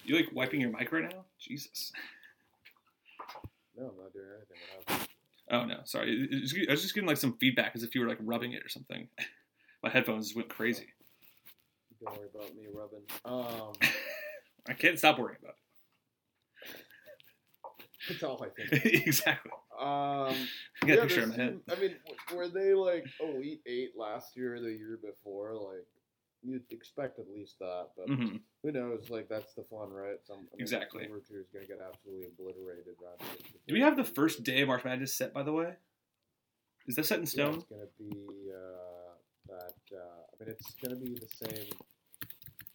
you like wiping your mic right now? Jesus. No, I'm not doing anything. Oh no, sorry. It- it was- I was just getting like some feedback as if you were like rubbing it or something. My headphones just went crazy. Don't worry about me rubbing. Um, I can't stop worrying about it. that's all I think. exactly. Um, I got a picture in my head. I mean, were they like Elite Eight last year or the year before? Like, you'd expect at least that, but hmm who knows? Like, that's the fun, right? Some I mean, Exactly. Number two is going to get absolutely obliterated. Do we have the first day of March Madness set, by the way? Is that set in Yeah, stone? it's going to be uh, that. Uh, I mean, it's going to be the same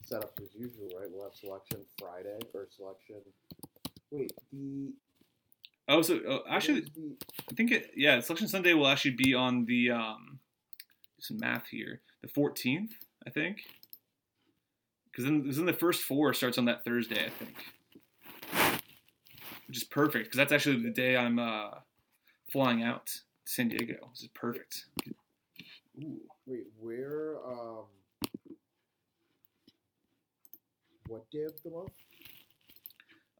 setup as usual, right? We'll have selection Friday or selection. Wait, the Oh, so uh, actually, the- I think it. Yeah, Selection Sunday will actually be on the um, some math here. The 14th, I think. Because then, 'cause then the first four starts on that Thursday, I think. Which is perfect because that's actually the day I'm uh, flying out to San Diego. This is perfect. Ooh. Wait, where? Um, what day of the month?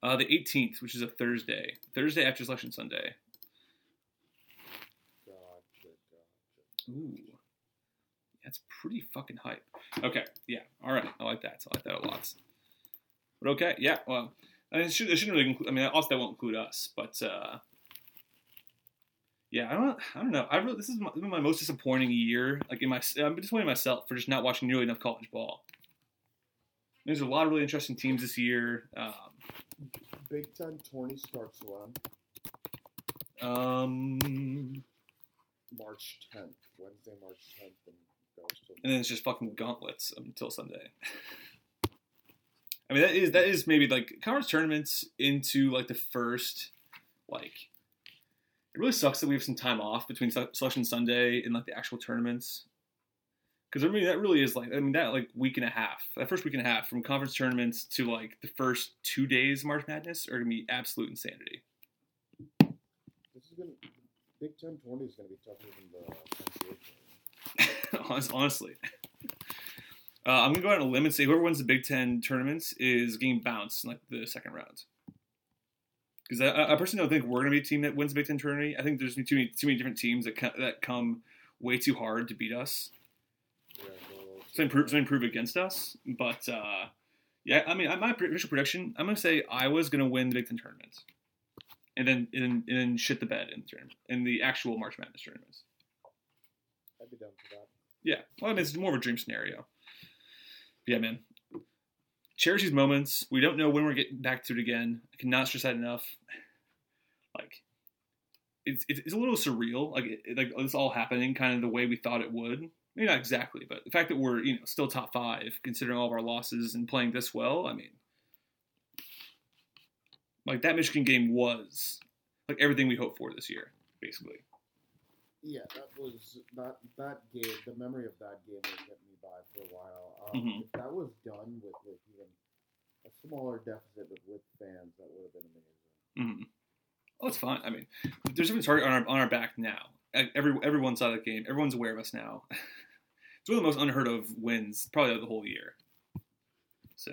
Uh, the 18th, which is a Thursday. Thursday after Selection Sunday. Gotcha, gotcha. Ooh. Pretty fucking hype. Okay, yeah. All right. I like that. I like that a lot. But okay, yeah. Well, I mean, it, should, it shouldn't really include. I mean, also that won't include us, but uh, yeah. I don't. I don't know. I really. This is my, my most disappointing year. Like in my, I'm disappointed in myself for just not watching nearly enough college ball. There's a lot of really interesting teams this year. Um, Big Ten tourney starts when? um, March 10th. Wednesday, March 10th, and goes to. and then it's just fucking gauntlets until Sunday. I mean, that is that is maybe like conference tournaments into like the first like. It really sucks that we have some time off between Se- selection Sunday and like the actual tournaments. Because I mean, that really is like I mean that like week and a half, that first week and a half from conference tournaments to like the first two days of March Madness are gonna be absolute insanity. This is gonna. Big Ten tourney is gonna be tougher than the NCAA tourney. Honest- Honestly, Uh, I'm gonna go out on a limb and say whoever wins the Big Ten tournaments is getting bounced in like the second round. Because I, I personally don't think we're gonna be a team that wins the Big Ten tournament. I think there's too many too many different teams that that come way too hard to beat us. Yeah, So improve, against us. But uh, yeah, I mean, my initial prediction, I'm gonna say Iowa's gonna win the Big Ten tournament, and then and and then shit the bed in the tournament in the actual March Madness tournaments. I'd be down for that. Yeah, well, I mean, it's more of a dream scenario. Yeah, man. Cherish these moments. We don't know when we're getting back to it again. I cannot stress that enough. Like, it's it's, a little surreal. Like, it, like this all happening kind of the way we thought it would. Maybe not exactly, but the fact that we're you know still top five, considering all of our losses and playing this well. I mean, like that Michigan game was like everything we hoped for this year, basically. Yeah, that was that that game. The memory of that game was getting me by for a while. Um, Mhm. If that was done with like even a smaller deficit with, with fans, that would have been amazing. Mm-hmm. Oh, it's fine. I mean, there's a different target on our on our back now. Every everyone saw that game. Everyone's aware of us now. it's one of the most unheard of wins, probably of the whole year. So,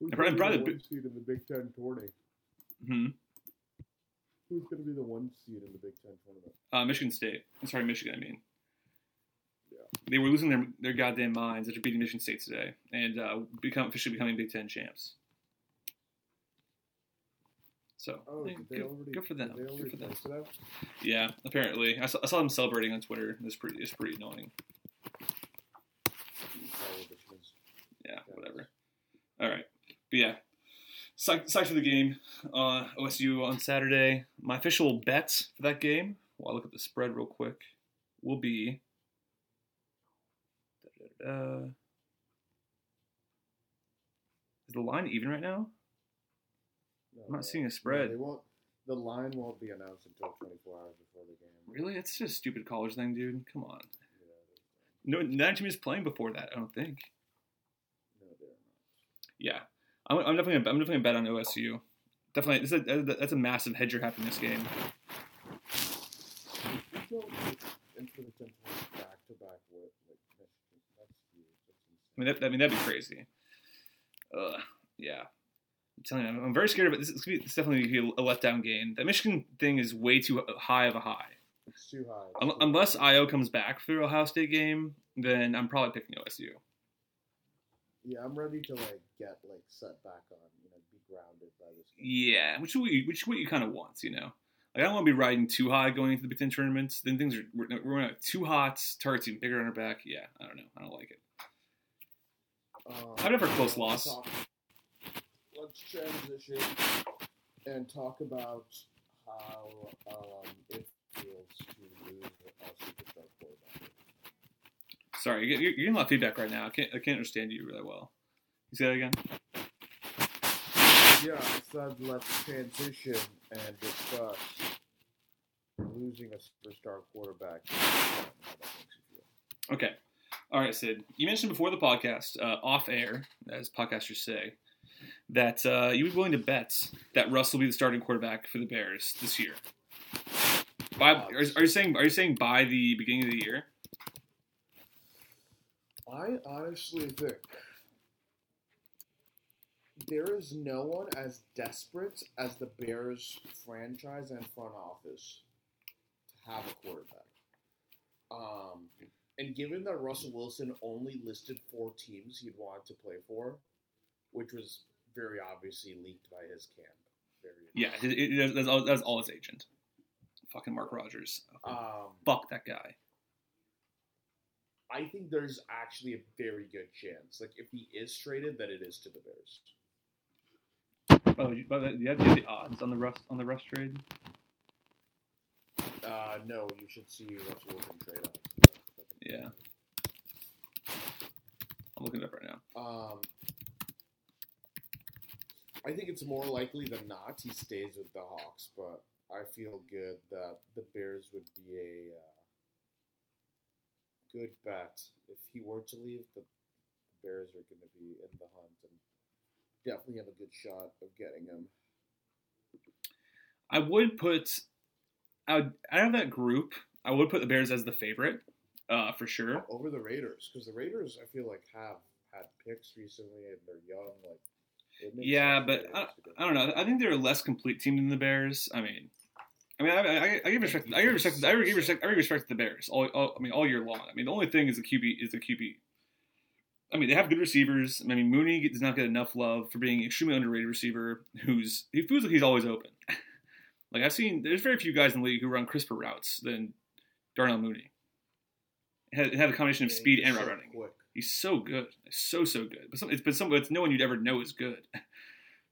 Who's probably- probably the the one seed in the Big Ten tourney? hmm Who's going to be the one seed in the Big Ten tournament? uh, Michigan State. I'm sorry, Michigan. I mean, Yeah. they were losing their their goddamn minds after beating Michigan State today and uh, become officially becoming Big Ten champs. So, Oh, good, already, good for them. Good for them. that? Yeah, apparently, I saw, I saw them celebrating on Twitter. It's pretty it's pretty annoying. Yeah, whatever. All right, but yeah, psyched, psyched for the game. Uh, OSU on Saturday. My official bet for that game. Well, I'll look at the spread real quick. Will be. Da-da-da. Is the line even right now? No, I'm not no. seeing a No, spread. they won't. The line won't be announced until 24 hours before the game. Really? It's just a stupid college thing, dude. Come on. Yeah, No, none team is playing before that. I don't think. no, they're not. Yeah, I'm, I'm definitely I'm definitely a bet on OSU. Definitely, this is a, that's a massive hedge you're having this game. We go like, into the 10 back to back with like Michigan. That's huge. That's insane. I mean, that, I mean that'd be crazy. Uh, yeah. I'm telling you, I'm, I'm very scared of it. This is gonna be, it's definitely gonna be a letdown game. That Michigan thing is way too high of a high. It's too high. It's too unless high. Ayo comes back for the Ohio State game, then I'm probably picking OSU. Yeah, I'm ready to like get like set back on. You know, be grounded by this. Game. Yeah, which is what you, which what you kind of want, you know. Like I don't want to be riding too high going into the Big Ten tournaments. Then things are we're, we're too hot. Targets even bigger on our back. Yeah, I don't know. I don't like it. Um, I've never close loss. talk- Let's transition and talk about how um, it feels to lose a superstar quarterback. Sorry, you're, you're getting a lot of feedback right now. I can't I can't understand you really well. You say that again? Yeah, I said let's transition and discuss losing a superstar quarterback. How that makes you feel. Okay. All right, Sid. You mentioned before the podcast, uh, off air, as podcasters say, that uh, you would be willing to bet that Russ will be the starting quarterback for the Bears this year. By, are, are you saying are you saying by the beginning of the year? I honestly think there is no one as desperate as the Bears franchise and front office to have a quarterback. Um, and given that Russell Wilson only listed four teams he'd want to play for, which was very obviously leaked by his camp. Very Yeah, it, it, that's, all, that's all his agent. Fucking Mark Rodgers. Um, Fuck that guy. I think there's actually a very good chance, like if he is traded, that it is to the Bears. Oh, you, but you have, you have the odds on the Russ on the Russ trade. Uh, no, you should see Russell Wilson trade odds. Yeah. I'm looking it up right now. Um, I think it's more likely than not he stays with the Hawks, but I feel good that the Bears would be a uh, good bet. If he were to leave, the Bears are going to be in the hunt and definitely have a good shot of getting him. I would put out out of that group, I would put the Bears as the favorite. uh, for sure. over the Raiders because the Raiders I feel like have had picks recently and they're young. Like Yeah, but the Raiders to go. I don't know. I think they're a less complete team than the Bears. I mean, I mean, I, I, I give respect. I give respect. I give respect. I give respect to the Bears. All, all, I mean, all year long. I mean, the only thing is the QB is the QB. I mean, they have good receivers. I mean, Mooney does not get enough love for being an extremely underrated receiver. Who's he feels like he's always open. like I've seen, there's very few guys in the league who run crisper routes than Darnell Mooney. Had, had a combination of speed and route running. Quick. He's so good, so so good. But some, it's but some, it's no one you'd ever know is good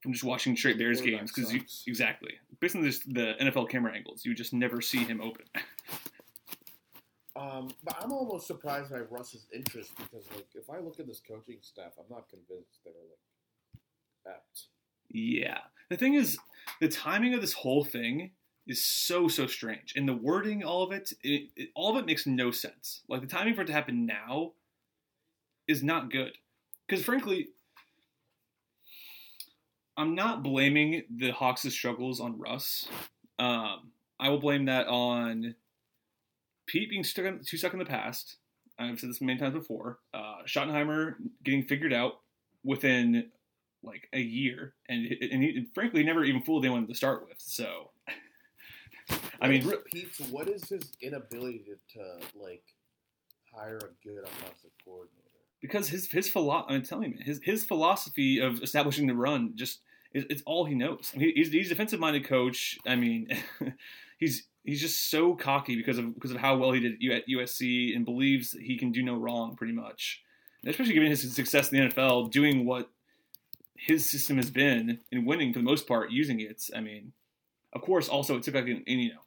from just watching straight Bears games because you exactly based on this, the NFL camera angles, you just never see him open. Um, but I'm almost surprised by Russ's interest because, like, if I look at this coaching staff, I'm not convinced they're like apt. yeah, the thing is, the timing of this whole thing is so so strange, and the wording, all of it, it, it all of it makes no sense. Like the timing for it to happen now is not good because frankly. I'm not blaming the Hawks' struggles on Russ. Um, I will blame that on Pete being stuck in, too stuck in the past. I've said this many times before. Uh, Schottenheimer getting figured out within like a year, and and he frankly never even fooled anyone to start with. So, I mean, What is Pete's what is his inability to, to like hire a good offensive coordinator? Because his his philo- I'm telling you, his his philosophy of establishing the run just is it's all he knows. I mean, he's he's a defensive minded coach. I mean, he's he's just so cocky because of because of how well he did at USC and believes he can do no wrong, pretty much. Especially given his success in the NFL, doing what his system has been and winning for the most part using it. I mean, of course, also it took like an, an you know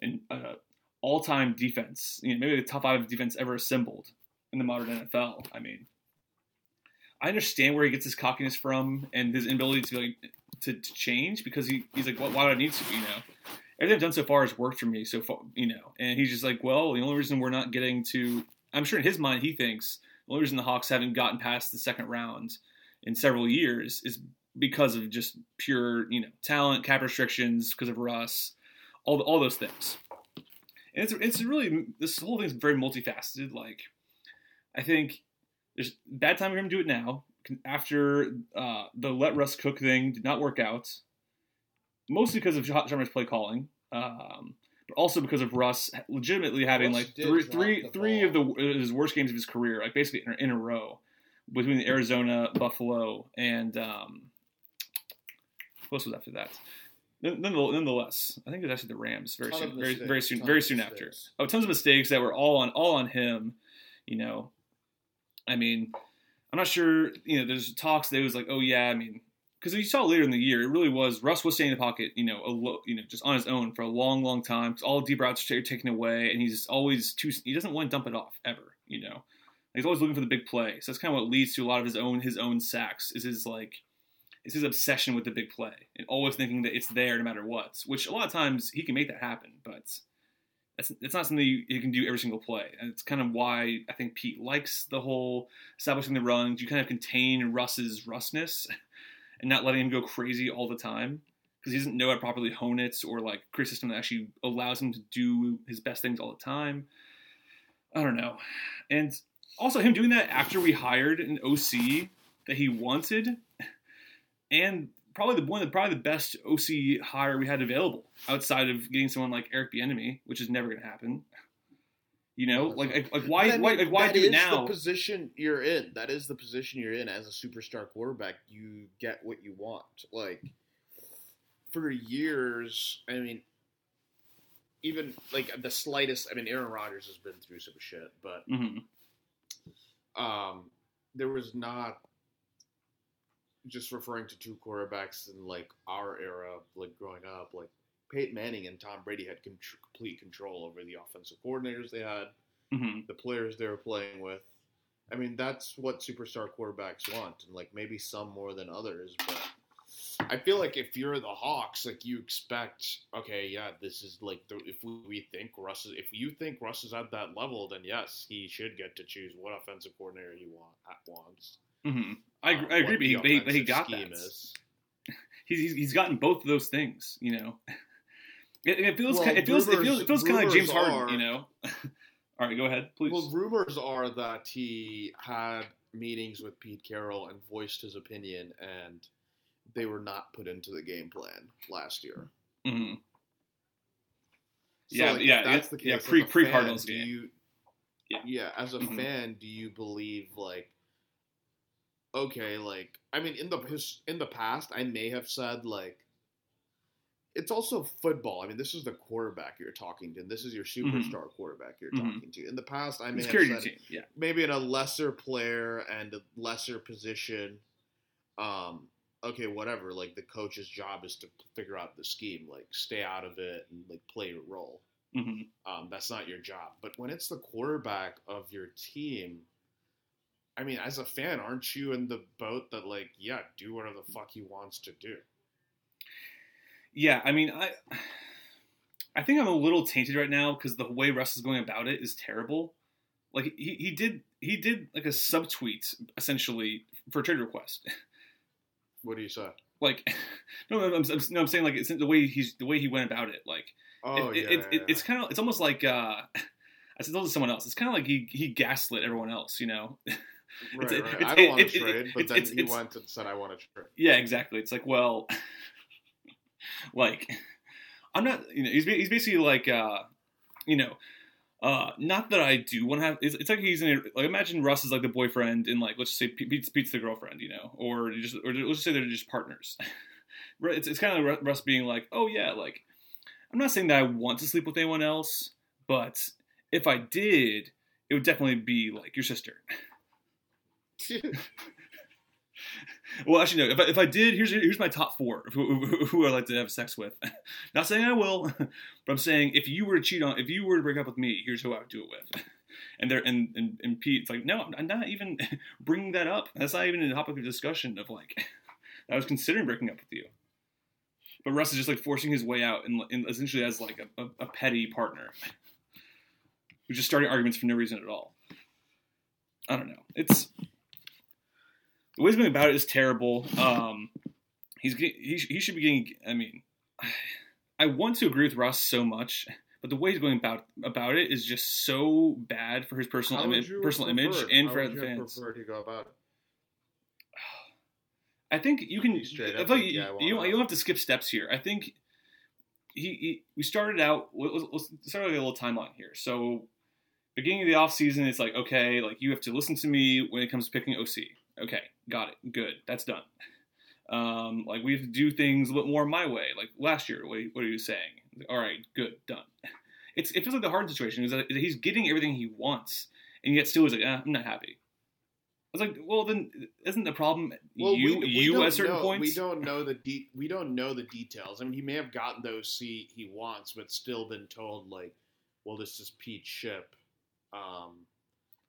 an uh, all time defense, you know, maybe the top five defense ever assembled in the modern NFL. I mean, I understand where he gets his cockiness from and his inability to like to, to change because he, he's like, well, why do I need to? You know, everything I've done so far has worked for me so far. You know, and he's just like, well, the only reason we're not getting to, I'm sure in his mind he thinks the only reason the Hawks haven't gotten past the second round in several years is because of just pure, you know, talent, cap restrictions, because of Russ, all all those things. And it's it's really this whole thing's very multifaceted. Like, I think there's bad time for him to do it now. After uh, the let Russ cook thing did not work out, mostly because of Sharmer's play calling, um, but also because of Russ legitimately having Russ like three three three of the his worst games of his career, like basically in, in a row, between the Arizona, Buffalo, and um, what was after that? Nonetheless- Nonetheless, I think it was actually the Rams very soon, very, very soon, very soon after. Oh, tons of mistakes that were all on all on him. You know, I mean, I'm not sure. You know, there's talks that it was like, oh yeah, I mean, because you saw later in the year, it really was Russ was staying in the pocket. You know, lo- you know, just on his own for a long, long time. All the deep routes are taken away, and he's always too. He doesn't want to dump it off ever. You know, he's always looking for the big play. So that's kind of what leads to a lot of his own his own sacks. Is his like. Is his obsession with the big play and always thinking that it's there no matter what, which a lot of times he can make that happen, but it's, it's not something you, you can do every single play. And it's kind of why I think Pete likes the whole establishing the runs. You kind of contain Russ's Russness and not letting him go crazy all the time because he doesn't know how to properly hone it or like create a system that actually allows him to do his best things all the time. I don't know. And also him doing that after we hired an OC that he wanted and probably the one of the, probably the best OC hire we had available outside of getting someone like Eric Bieniemy, which is never going to happen. You know, like like, like why I mean, why like why do it is now? the position you're in. That is the position you're in as a superstar quarterback. You get what you want. Like for years, I mean, even like the slightest. I mean, Aaron Rodgers has been through some shit, but hmm um, there was not just referring to two quarterbacks in like our era, like growing up, like Peyton Manning and Tom Brady had con- complete control over the offensive coordinators they had, hmm the players they were playing with. I mean, that's what superstar quarterbacks want, and like maybe some more than others, but. I feel like if you're the Hawks, like you expect, okay, yeah, this is like the, if we, we think Russ is, if you think Russ is at that level, then yes, he should get to choose what offensive coordinator he want, wants. Hmm I, uh, I agree, but he, but he, but he got scheme that. is. He's, he's he's gotten both of those things. You know, it, it feels Well, ki- it feels it feels it feels kind of like rumors- James Harden. rumors You know, All right, go ahead, please. Well, rumors are that he had meetings with Pete Carroll and voiced his opinion, and they were not put into the game plan last year. Mhm. So, Yeah, like, yeah, that's the case. yeah, as pre- a pre-Cardinals game. You, Yeah. yeah, as a Mhm. fan, do you believe like, okay, like I mean, in the his, in the past, I may have said like, it's also football. I mean, this is the quarterback you're talking to. and This is your superstar quarterback you're Mhm. talking to. In the past, I may have said. Yeah. maybe in a lesser player and a lesser position. Um, okay, whatever. Like the coach's job is to figure out the scheme, like stay out of it and like play your role. hmm Um, that's not your job. But when it's the quarterback of your team, I mean, as a fan, aren't you in the boat that like, yeah, do whatever the fuck he wants to do? Yeah, I mean, I I think I'm a little tainted right now because the way Russ is going about it is terrible. Like he, he did he did like a subtweet essentially for a trade request. What do you say? Like no, I'm, I'm, no, I'm saying like it's the way he's the way he went about it. Like Oh it, yeah, it, yeah, it, it's kind of it's almost like uh, I said told to someone else. It's kind of like he he gaslit everyone else. You know. right, it's- right. it's- I don't want to trade, but then he went and said, "I want to trade." Yeah, exactly. It's like, well, like, I'm not, you know, he's, he's basically like, uh, you know, uh, not that I do want to have, it's, it's like he's in a, like, imagine Russ is like the boyfriend and like, let's just say Pete- Pete's, Pete's the girlfriend, you know, or just, or let's just say they're just partners. Right, it's, it's kind of like Russ being like, oh yeah, like, I'm not saying that I want to sleep with anyone else, but if I did, it would definitely be like your sister. Well, actually, no. If I, if I did, here's here's my top four who, who, I like to have sex with. Not saying I will, but I'm saying if you were to cheat on, if you were to break up with me, here's who I would do it with. And there, and, and and Pete's like, no, I'm not even bringing that up. That's not even a topic of discussion of like, I was considering breaking up with you. But Russ is just like forcing his way out, and, and essentially as like a, a, a petty partner, who's just starting arguments for no reason at all. I don't know. It's the way he's going about it is terrible. Um, he's he, he should be getting. I mean, I want to agree with Russ so much, but the way he's going about about it is just so bad for his personal image, personal have image, and how for the you fans. preferred to go about it? I think you can. Straight I up, like, yeah, I you, want you, don't, you don't have to skip steps here. I think he, he we started out. Let's, let's start with a little timeline here. So beginning of the off season, it's like okay, like you have to listen to me when it comes to picking OC. Okay, got it. Good, that's done. Um, like we have to do things a little more my way. Like last year, what, what are you saying? All right, good, done. It's it feels like the hard situation is that he's getting everything he wants, and yet still he's like, eh, I'm not happy. I was like, well, then isn't the problem Well, you we, we you don't at certain know, points? We don't know the de- we don't know the details. I mean, he may have gotten those he he wants, but still been told like, well, this is Pete's ship. Um,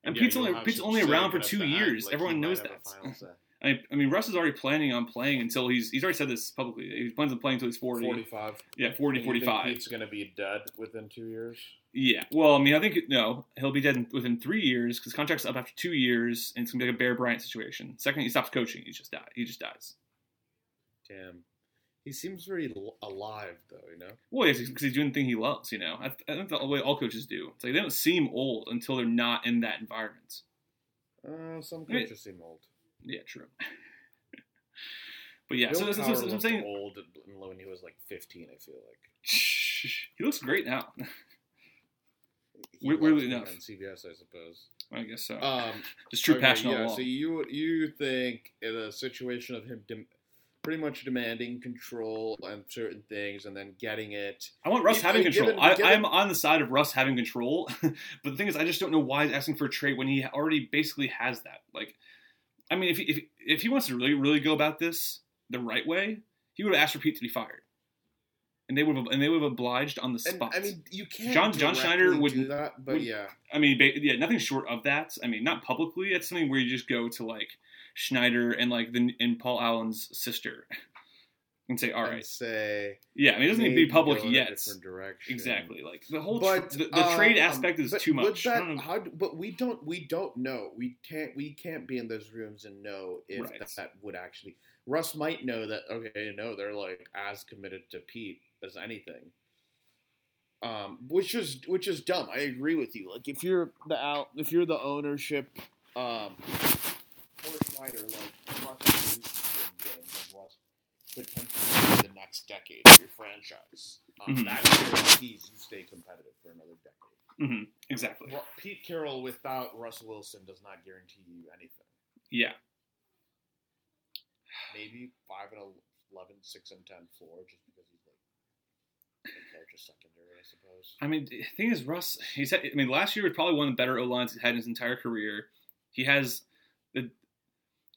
And yeah, Pete's only Pete's only around for two years. like, Everyone knows that. final say. I, I mean, Russ is already planning on playing until he's he's already said this publicly. He plans on playing until he's 40. Forty-five. Yeah, 40, And you think 45. Pete's gonna be dead within two years. Yeah. Well, I mean, I think no, he'll be dead in, within three years because contract's up after two years, and it's gonna be like a Bear Bryant situation. Second, he stops coaching, he just died. He just dies. Damn. He seems very alive, though. You know. Well, because he's doing the thing he loves. You know, I, I think the way all coaches do. It's like they don't seem old until they're not in that environment. Uh, some I mean- coaches seem old. Yeah, true. but yeah, Bill so that's, that's, what I'm saying. old when he was like fifteen. I feel like. He looks great now. He Weird- loves weirdly enough. on CBS, I suppose. I guess so. Um, Just true okay, passion Yeah, so you you think in a situation of him pretty much demanding control on certain things and then getting it. I want Russ You- having mean, control. I, I'm on the side of Russ having control, but the thing is, I just don't know why he's asking for a trade when he already basically has that. Like, I mean, if he, if if he wants to really really go about this the right way, he would have asked for Pete to be fired, and they would have and they would have obliged on the And spot. I mean, you can't. John- John Schneider would- do that, but would- yeah, I mean, ba- yeah, nothing short of that. I mean, not publicly. It's something where you just go to like Schneider and like the and Paul Allen's sister and say, "All right, and say yeah." I mean, it doesn't need to be public go in a yet. different direction. Exactly. Like the whole But the, the trade um, aspect is too much. That, how, but we don't. We don't know. We can't. We can't be in those rooms and know if Right. that, that would actually. Russ might know that. Okay, no, they're like as committed to Pete as anything. um, which is which is dumb. I agree with you. Like if you're the out, if you're the ownership, um, or Schneider, like Russ needs to win games, and Russ potentially the next decade of your franchise. Um, Mhm. That guarantees you stay competitive for another decade. hmm Exactly. Ru- Pete Carroll without Russ Wilson does not guarantee you anything. Yeah. Maybe five and 11, 6 and ten floor, just because he's like secondary, I suppose. I mean, the thing is, Russ. He's. Had, I mean, last year was probably one of the better O lines he's had in his entire career. He has the.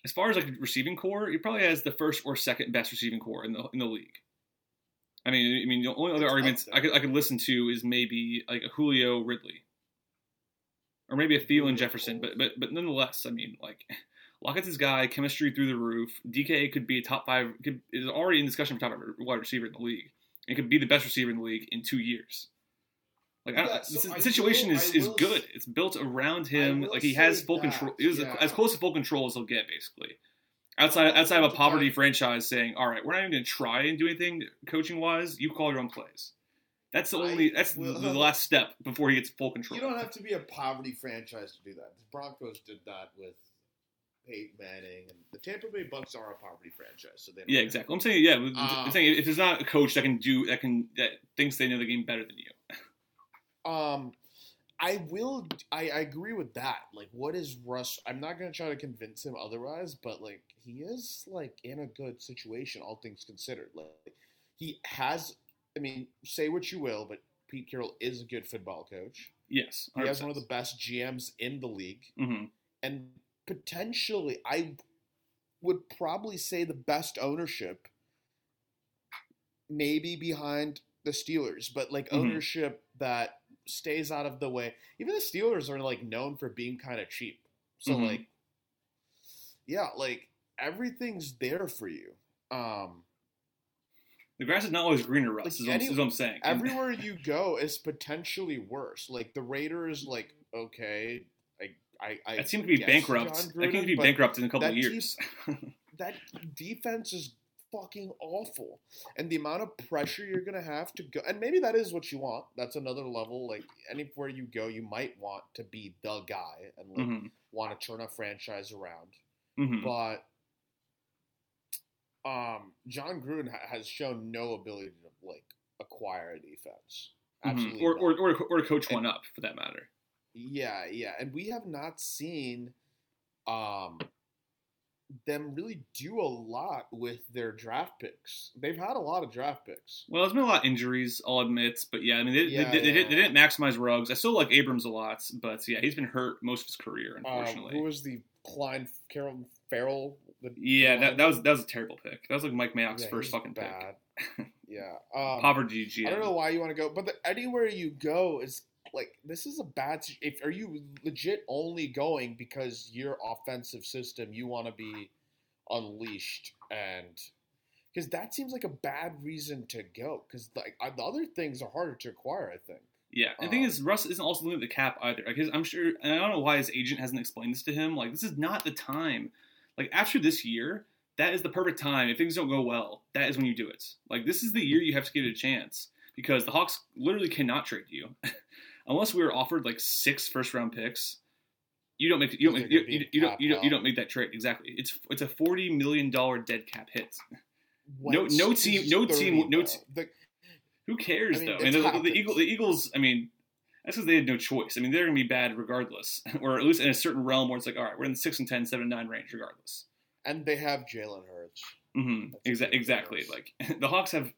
As far as like receiving corps, he probably has the first or second best receiving corps in the in the league. I mean, I mean, the only other arguments. I could I could listen to is maybe like a Julio Ridley, or maybe a Thielen Jefferson. But but but nonetheless, I mean, like Lockett's his guy, chemistry through the roof. DK could be a top five. Could, is already in discussion for top wide receiver in the league. And could be the best receiver in the league in two years. Like Yeah, the, so the I situation will- is, is will good. It's built around him. Like he has full that, control. He was yeah. as close to full control as he'll get, basically. Outside outside of a poverty franchise saying, "All right, we're not even going to try and do anything coaching wise. You call your own plays." That's the I only. That's will- the last step before he gets full control. You don't have to be a poverty franchise to do that. The Broncos did that with Peyton Manning, and the Tampa Bay Bucks are a poverty franchise, so they yeah, exactly. I'm saying, yeah. I'm Uh, saying if there's not a coach that can do that can that thinks they know the game better than you. Um, I will. I, I agree with that. Like, what is Russ? I'm not gonna try to convince him otherwise, but like, he is like in a good situation, all things considered. Like, he has. I mean, say what you will, but Pete Carroll is a good football coach. Yes, He has one of the best GMs in the league, hmm and potentially, I would probably say the best ownership, maybe behind the Steelers, but like Mhm. ownership that stays out of the way. Even the Steelers are like known for being kind of cheap. So Mhm. like yeah, like everything's there for you. Um The grass is not always greener, Russ. Like, is, what, any- is what I'm saying. everywhere you go is potentially worse. Like the Raiders like okay, I I, I that seemed to be bankrupt. John That seemed to be bankrupt in a couple of years. that defense is fucking awful. And the amount of pressure you're gonna have to go and maybe that is what you want. That's another level. Like anywhere you go, you might want to be the guy and like hmm want to turn a franchise around. hmm But um Jon Gruden ha- has shown no ability to like acquire a defense. Absolutely. Mm-hmm. Or, or, or, or to coach And- one up, for that matter. Yeah, yeah, and we have not seen um them really do a lot with their draft picks. They've had a lot of draft picks. Well, there's been a lot of injuries, I'll admit, but yeah, I mean, they, Yeah, they, they, yeah. they didn't maximize Ruggs. I still like Abrams a lot, but yeah, he's been hurt most of his career, Um, unfortunately. who was the Klein Carol Farrell? The, yeah, that, that was that was a terrible pick. That was like Mike Mayock's yeah, first fucking bad. pick. yeah, um, Poverty GM. I don't know why you want to go, but the, anywhere you go is like this is a bad. If are you legit only going because your offensive system you want to be unleashed and because that seems like a bad reason to go because like uh, the other things are harder to acquire. I think. Yeah, the thing Um, is, Russ isn't also looking at the cap either. Like, his, I'm sure, and I don't know why his agent hasn't explained this to him. Like, this is not the time. Like, after this year, that is the perfect time. If things don't go well, that is when you do it. Like, this is the year you have to give it a chance because the Hawks literally cannot trade you unless we were offered like six first round picks. You don't make you don't make, you, you, you don't you don't you don't make that trade exactly. It's it's a forty million dollar dead cap hit. No- no team- no team- no though. te- The- Who cares I mean, though? And the, the. Eagle, the Eagles. I mean, that's because they had no choice. I mean, they're going to be bad regardless, or at least in a certain realm where it's like, all right, we're in the six and 10, 7 and nine range regardless. and they have Jalen Hurts. Mm-hmm. Exa- exactly. Like the Hawks have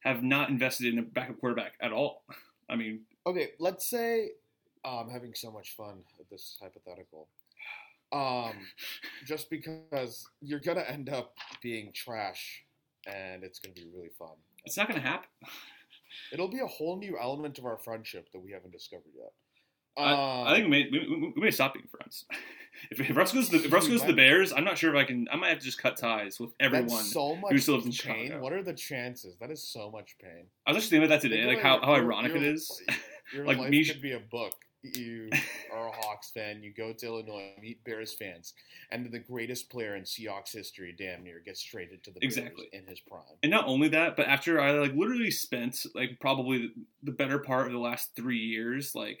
have not invested in a backup quarterback at all. I mean, Okay, let's say oh, I'm having so much fun with this hypothetical. Um, just because you're gonna end up being trash, and it's gonna be really fun. it's not going to happen. It'll be a whole new element of our friendship that we haven't discovered yet. I, Um, I think we may, we, we, may stop being friends. If, if Russ goes to the, if Russ goes to the Bears, I'm not sure if I can. I might have to just cut ties with everyone. so who still lives in pain. Chicago. What are the chances? That is so much pain. I was actually thinking about that today, Think like how, how your- ironic your- it is. Your Like life me- could be a book. you are a Hawks fan, you go to Illinois, meet Bears fans, and the greatest player in Seahawks history, damn near, gets traded to the Bears Exactly. In his prime. And not only that, but after I like literally spent like probably the better part of the last three years like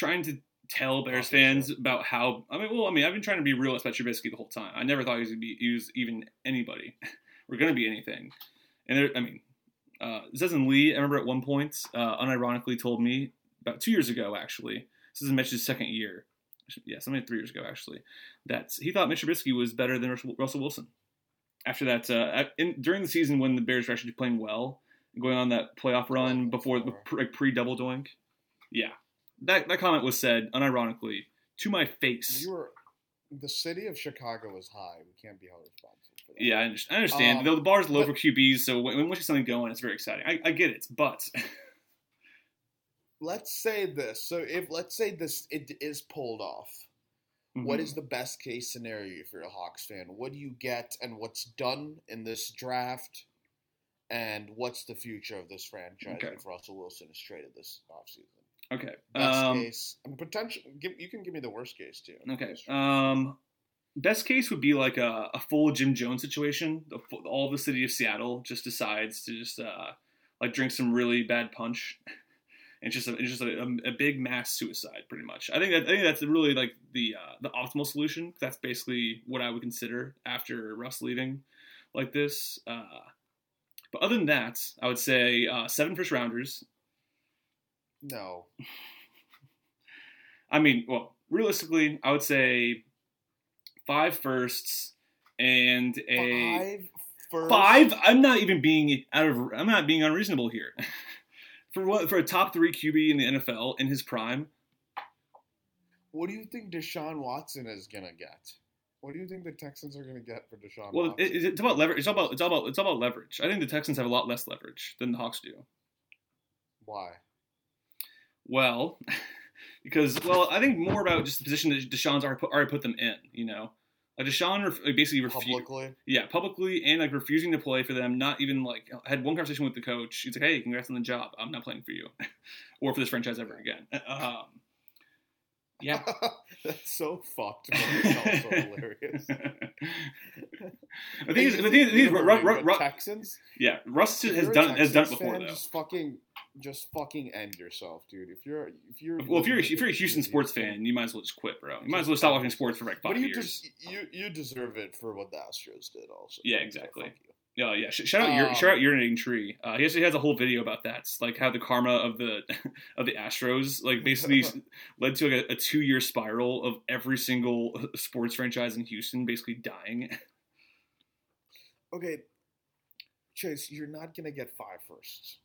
trying to tell Bears fans shit. about how I mean, well, I mean, I've been trying to be real about Trubisky the whole time. I never thought he was gonna be he was even anybody or gonna be anything. And there, I mean, uh, Zezin Lee, I remember at one point, uh, unironically told me about two years ago, actually. This is Mitch's second year. Yeah, something three years ago, actually. That he thought Mitch Trubisky was better than Russell Wilson. After that, uh, in, during the season when the Bears were actually playing well, going on that playoff run before the like pre double doink, yeah, that that comment was said unironically to my face. You were the city of Chicago is high. We can't be held responsible for that. Yeah, I understand. I understand. Um, Though the bar's low but- for QBs, so when, when you get something going, it's very exciting. I, I get it, but Let's say this. So if let's say this it is pulled off, what Mhm. is the best case scenario if you're a Hawks fan? What do you get and what's done in this draft? And what's the future of this franchise Okay. if Russell Wilson is traded this offseason? Okay? Best Um, case, potential. Give, you can give me the worst case too. Okay. Um, best case would be like a, a full Jim Jones situation. The, all the city of Seattle just decides to just uh, like drink some really bad punch. It's just a, it's just a, a, a big mass suicide, pretty much. I think that, I think that's really like the uh, the optimal solution. That's basically what I would consider after Russ leaving, like this. Uh, but other than that, I would say uh, seven first rounders. No, I mean, well, realistically, I would say five firsts and a five first. five. I'm not even being out of. I'm not being unreasonable here. for what for a top three QB in the NFL in his prime, What do you think Deshaun Watson is gonna get? What do you think the Texans are gonna get for Deshaun well, Watson? it, it's about leverage. It's all about it's all about it's all about leverage. I think the Texans have a lot less leverage than the Hawks do. Why? Well, because well, I think more about just the position that Deshaun's already put, already put them in. You know, like Deshaun ref, basically refused. Publicly, Yeah, publicly and like refusing to play for them. Not even like I had one conversation with the coach. He's like, "Hey, congrats on the job. I'm not playing for you, or for this franchise ever again." Um, yeah. that's so fucked. Also hilarious. thing is, the thing is, Ru- Ru- Ru- Texans. yeah, Russ has done has done it before though. Just fucking, just fucking end yourself, dude. If you're, if you're, Well, if you're if you're a Houston sports fan, you might as well just quit, bro. You might as well stop watching sports for like but five you years. just you you deserve it for what the Astros did, also. Yeah, exactly. Yeah, yeah. Sh- shout out, your, Um, shout out, urinating tree. Uh, he actually has a whole video about that. It's like how the karma of the of the Astros, like basically led to like a, a two year spiral of every single sports franchise in Houston basically dying. Okay, Chase, you're not gonna get five firsts.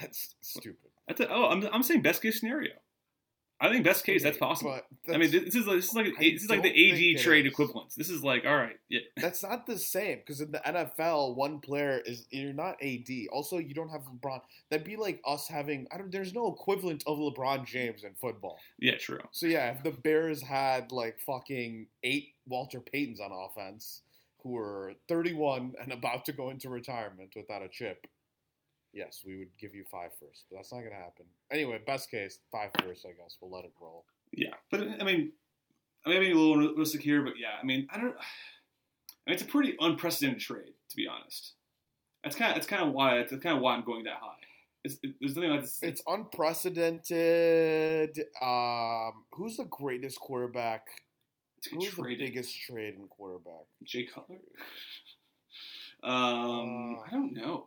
That's stupid. That's a, oh, I'm I'm saying best case scenario. I think best case that's possible. but I mean, this is like this is like this is like the AD trade is. equivalent. This is like all right, yeah, That's not the same because in the NFL, one player is you're not AD. Also, you don't have LeBron. That'd be like us having I don't. There's no equivalent of LeBron James in football. yeah, true. So yeah, if the Bears had like fucking eight Walter Paytons on offense, who were 31 and about to go into retirement without a chip, yes, we would give you five first. But that's not gonna happen. Anyway, best case, five first. I guess we'll let it roll. Yeah, but I mean, I may be a little realistic here, but yeah, I mean, I don't. I mean, it's a pretty unprecedented trade, to be honest. That's kind of that's kind of why that's kind of why I'm going that high. It's, it, there's nothing like this. It's unprecedented. Um, who's the greatest quarterback? to Who's the biggest trade in quarterback? Jay Cutler. Um, Uh, I don't know.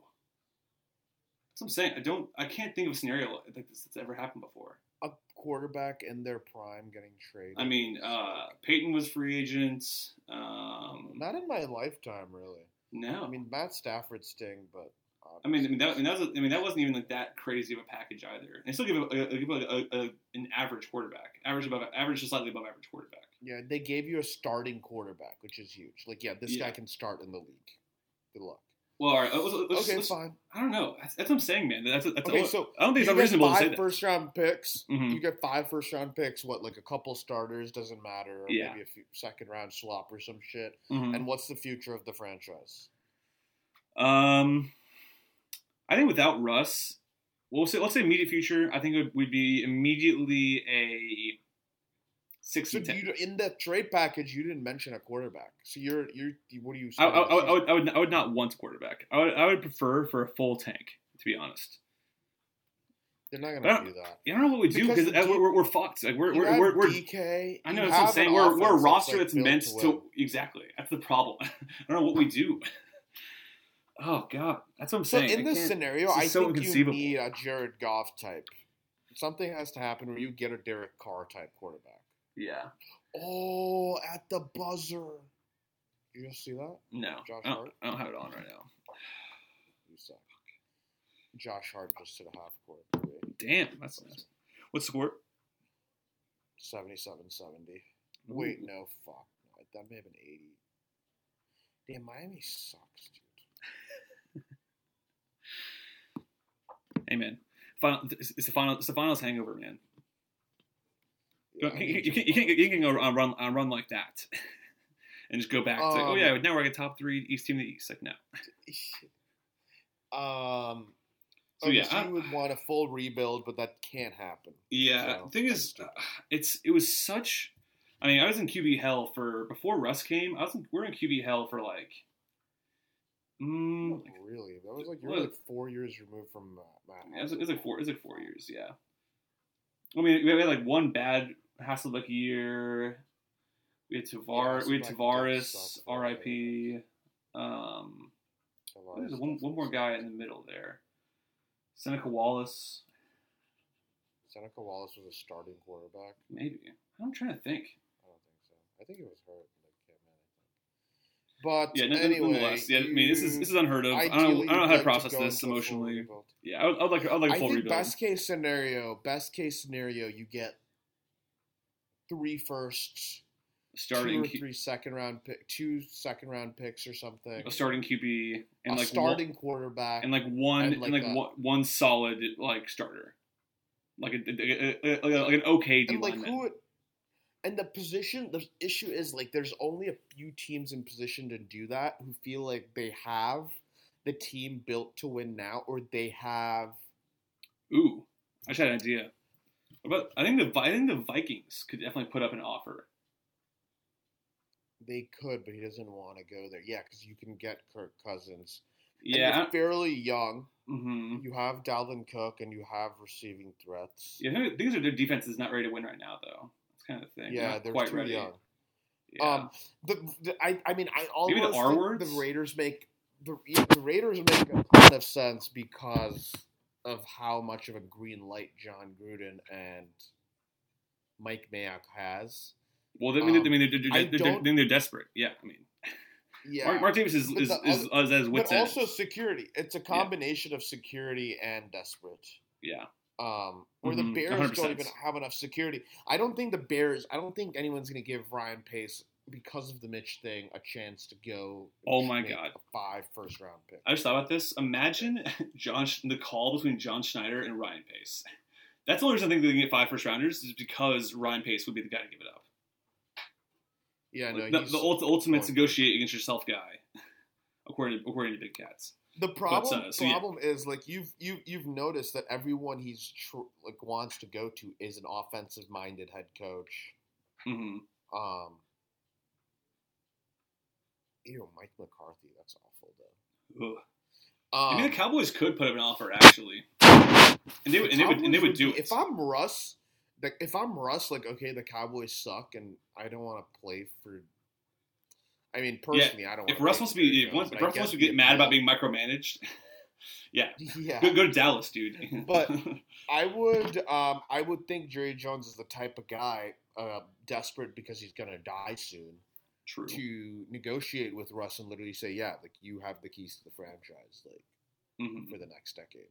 I'm saying. I don't. I can't think of a scenario like this that's ever happened before. A quarterback in their prime getting traded. I mean, uh, Peyton was free agent. Um, not in my lifetime, really. no. I mean, Matt Stafford sting, but I mean, I mean that, I mean, that was, I mean, that wasn't even like that crazy of a package either. And still give, a, a, a, a, an average quarterback, average above, average to slightly above average quarterback. yeah, they gave you a starting quarterback, which is huge. Like, yeah, this Yeah. guy can start in the league. Good luck. Well, all right, let's, let's, okay, let's- fine. I don't know. That's, that's what I'm saying, man. That's, that's Okay, all- so I don't think it's unreasonable to say that. First round picks. Mhm. You get five first round picks. What, like a couple starters? Doesn't matter. Or Yeah. Maybe a few second round swap or some shit. Mhm. And what's the future of the franchise? Um, I think without Russ, we'll say let's say immediate future. I think it would, would be immediately a six So and ten. you, in the trade package, you didn't mention a quarterback. So you're you're what are you? I, I, I, would, I would I would not want a quarterback. I would I would prefer for a full tank to be honest. They're not gonna don't- that. I don't know what we do Because the uh, D- we're, we're fucked. Like we're we're, we're, we're DK. I know that's what I'm saying. We're, we're a roster like, that's built meant to to, exactly. That's the problem. I don't know what we do. Oh god, that's what I'm So saying. in I this scenario, this I so think you need a Jared Goff type. Something has to happen where you get a Derek Carr type quarterback. Yeah, Oh, at the buzzer. You just see that? no, Josh I don't, Hart? I don't have it on right now. You suck. Josh Hart just hit a half court three. Damn, that's nice. What's the score? 77 70. Wait, no, fuck. No, that may have been 80. Damn, Miami sucks, dude. Hey man, final. It's it's the final. It's the finals hangover, man. You can't, you can't, you can't, you can't go on run on run like that, and just go back. to like, oh Um, yeah, now we're like a top three East team in the East. Like no. Um, So, yeah, I- you would want a full rebuild, but that can't happen. Yeah, So, the thing is, uh, it's it was such. I mean, I was in QB hell for before Russ came. I was in, we are in QB hell for like. Mm, really. That was like you were like four years removed from uh, Matt. yeah, it, was, it was like four. It was like four years. Yeah. I mean, we had like one bad Hasselbeck year. We had Tavar. Yeah, we had Tarvaris. suck for a R.I.p. Um, there's one one more guy in the middle there. Seneca Wallace, Seneca Wallace was a starting quarterback. maybe. I'm trying to think. I don't think so. I think it was hurt. Like, Kidman, I think. But Yeah, anyway, nonetheless, yeah. I mean, this is this is unheard of. I don't, know, I don't know how to process go this into a full emotionally. Yeah, I would, I would like I would like a I full think rebuild. best case scenario, best case scenario, you get three firsts, starting two or three second round pick, two second round picks or something. a starting QB and a like starting one, quarterback. and like one and and like like, one, one solid like starter, like a, a- a- like an okay D and like who and the position the issue is like there's only a few teams in position to do that who feel like they have the team built to win now or they have Ooh, I just had an idea. About I think the I think the Vikings could definitely put up an offer. they could but he doesn't want to go there yeah because you can get kirk cousins and Yeah. fairly young hmm you have dalvin cook and you have receiving threats Yeah, these are their defense is not ready to win right now though. That's kind of the thing. yeah not they're quite ready. young Yeah. um the, the I, I mean i Maybe the R words? the raiders make the, the raiders make a ton of sense because of how much of a green light Jon Gruden and Mike Mayock has. well, they, I mean, um, I mean, they're, they're, I they're, they're, they're desperate. Yeah, I mean, Yeah, Mark, Mark Davis is is, the is, is, as wits but also security. It's a combination of security and desperate. yeah. Um, where Mhm, the Bears 100%. don't even have enough security. I don't think the Bears. I don't think anyone's going to give Ryan Pace because of the Mitch thing a chance to go. Oh my God. a five first round pick. I just thought about this. Imagine John the call between John Schneider and Ryan Pace. That's the only reason I think they can get five first rounders is because Ryan Pace would be the guy to give it up. Yeah, no, the, he's the ultimate negotiate against yourself guy, according to, according to Big Cats. The problem uh, so yeah. problem is like you've you you've noticed that everyone he's tr- like wants to go to is an offensive minded head coach. hmm Um, ew, Mike McCarthy. That's awful though. I Um, mean, the Cowboys could put up an offer actually, and they would, and they would, and they Cowboys would do be- it. If I'm Russ, like if I'm Russ, like okay, the Cowboys suck, and I don't want to play for. I mean, personally, I don't. If Russ wants to be, if, once, if Russ wants to get mad about being micromanaged, yeah, yeah, go, go to Dallas, dude. But- I would, um, I would think Jerry Jones is the type of guy uh, desperate because he's gonna die soon true. to negotiate with Russ and literally say, yeah, like you have the keys to the franchise, like Mhm. for the next decade.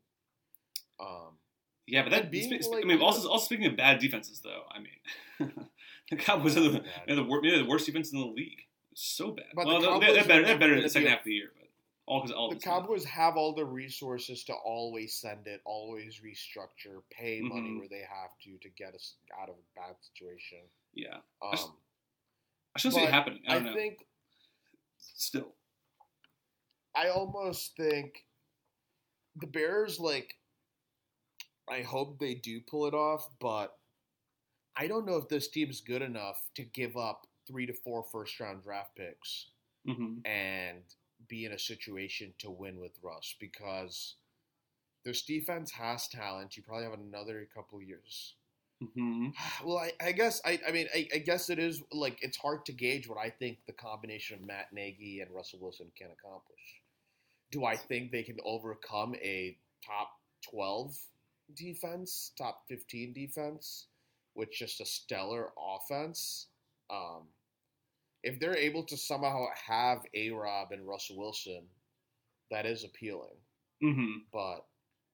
Um, Yeah, but that being, spe- like, I mean, also, also speaking of bad defenses, though, I mean, the Cowboys are the, they're the, wor- the worst defense in the league. So bad. But the well, they're, Cowboys they're better. They're better in the second a- half of the year, but all because all the Cowboys have all the resources to always send it, always restructure, pay money Mhm. where they have to to get us out of a bad situation. Yeah, Um, I shouldn't see it happening. I I don't know. think Still, I almost think the Bears like I hope they do pull it off, but I don't know if this team's good enough to give up three to four first round draft picks hmm and be in a situation to win with Russ because this defense has talent. You probably have another couple years. Hmm Well, I, I guess I, I mean I, I guess it is like it's hard to gauge what I think the combination of Matt Nagy and Russell Wilson can accomplish. Do I think they can overcome a top twelve defense, top fifteen defense, with just a stellar offense? Um, if they're able to somehow have A Rob and Russell Wilson, that is appealing. hmm But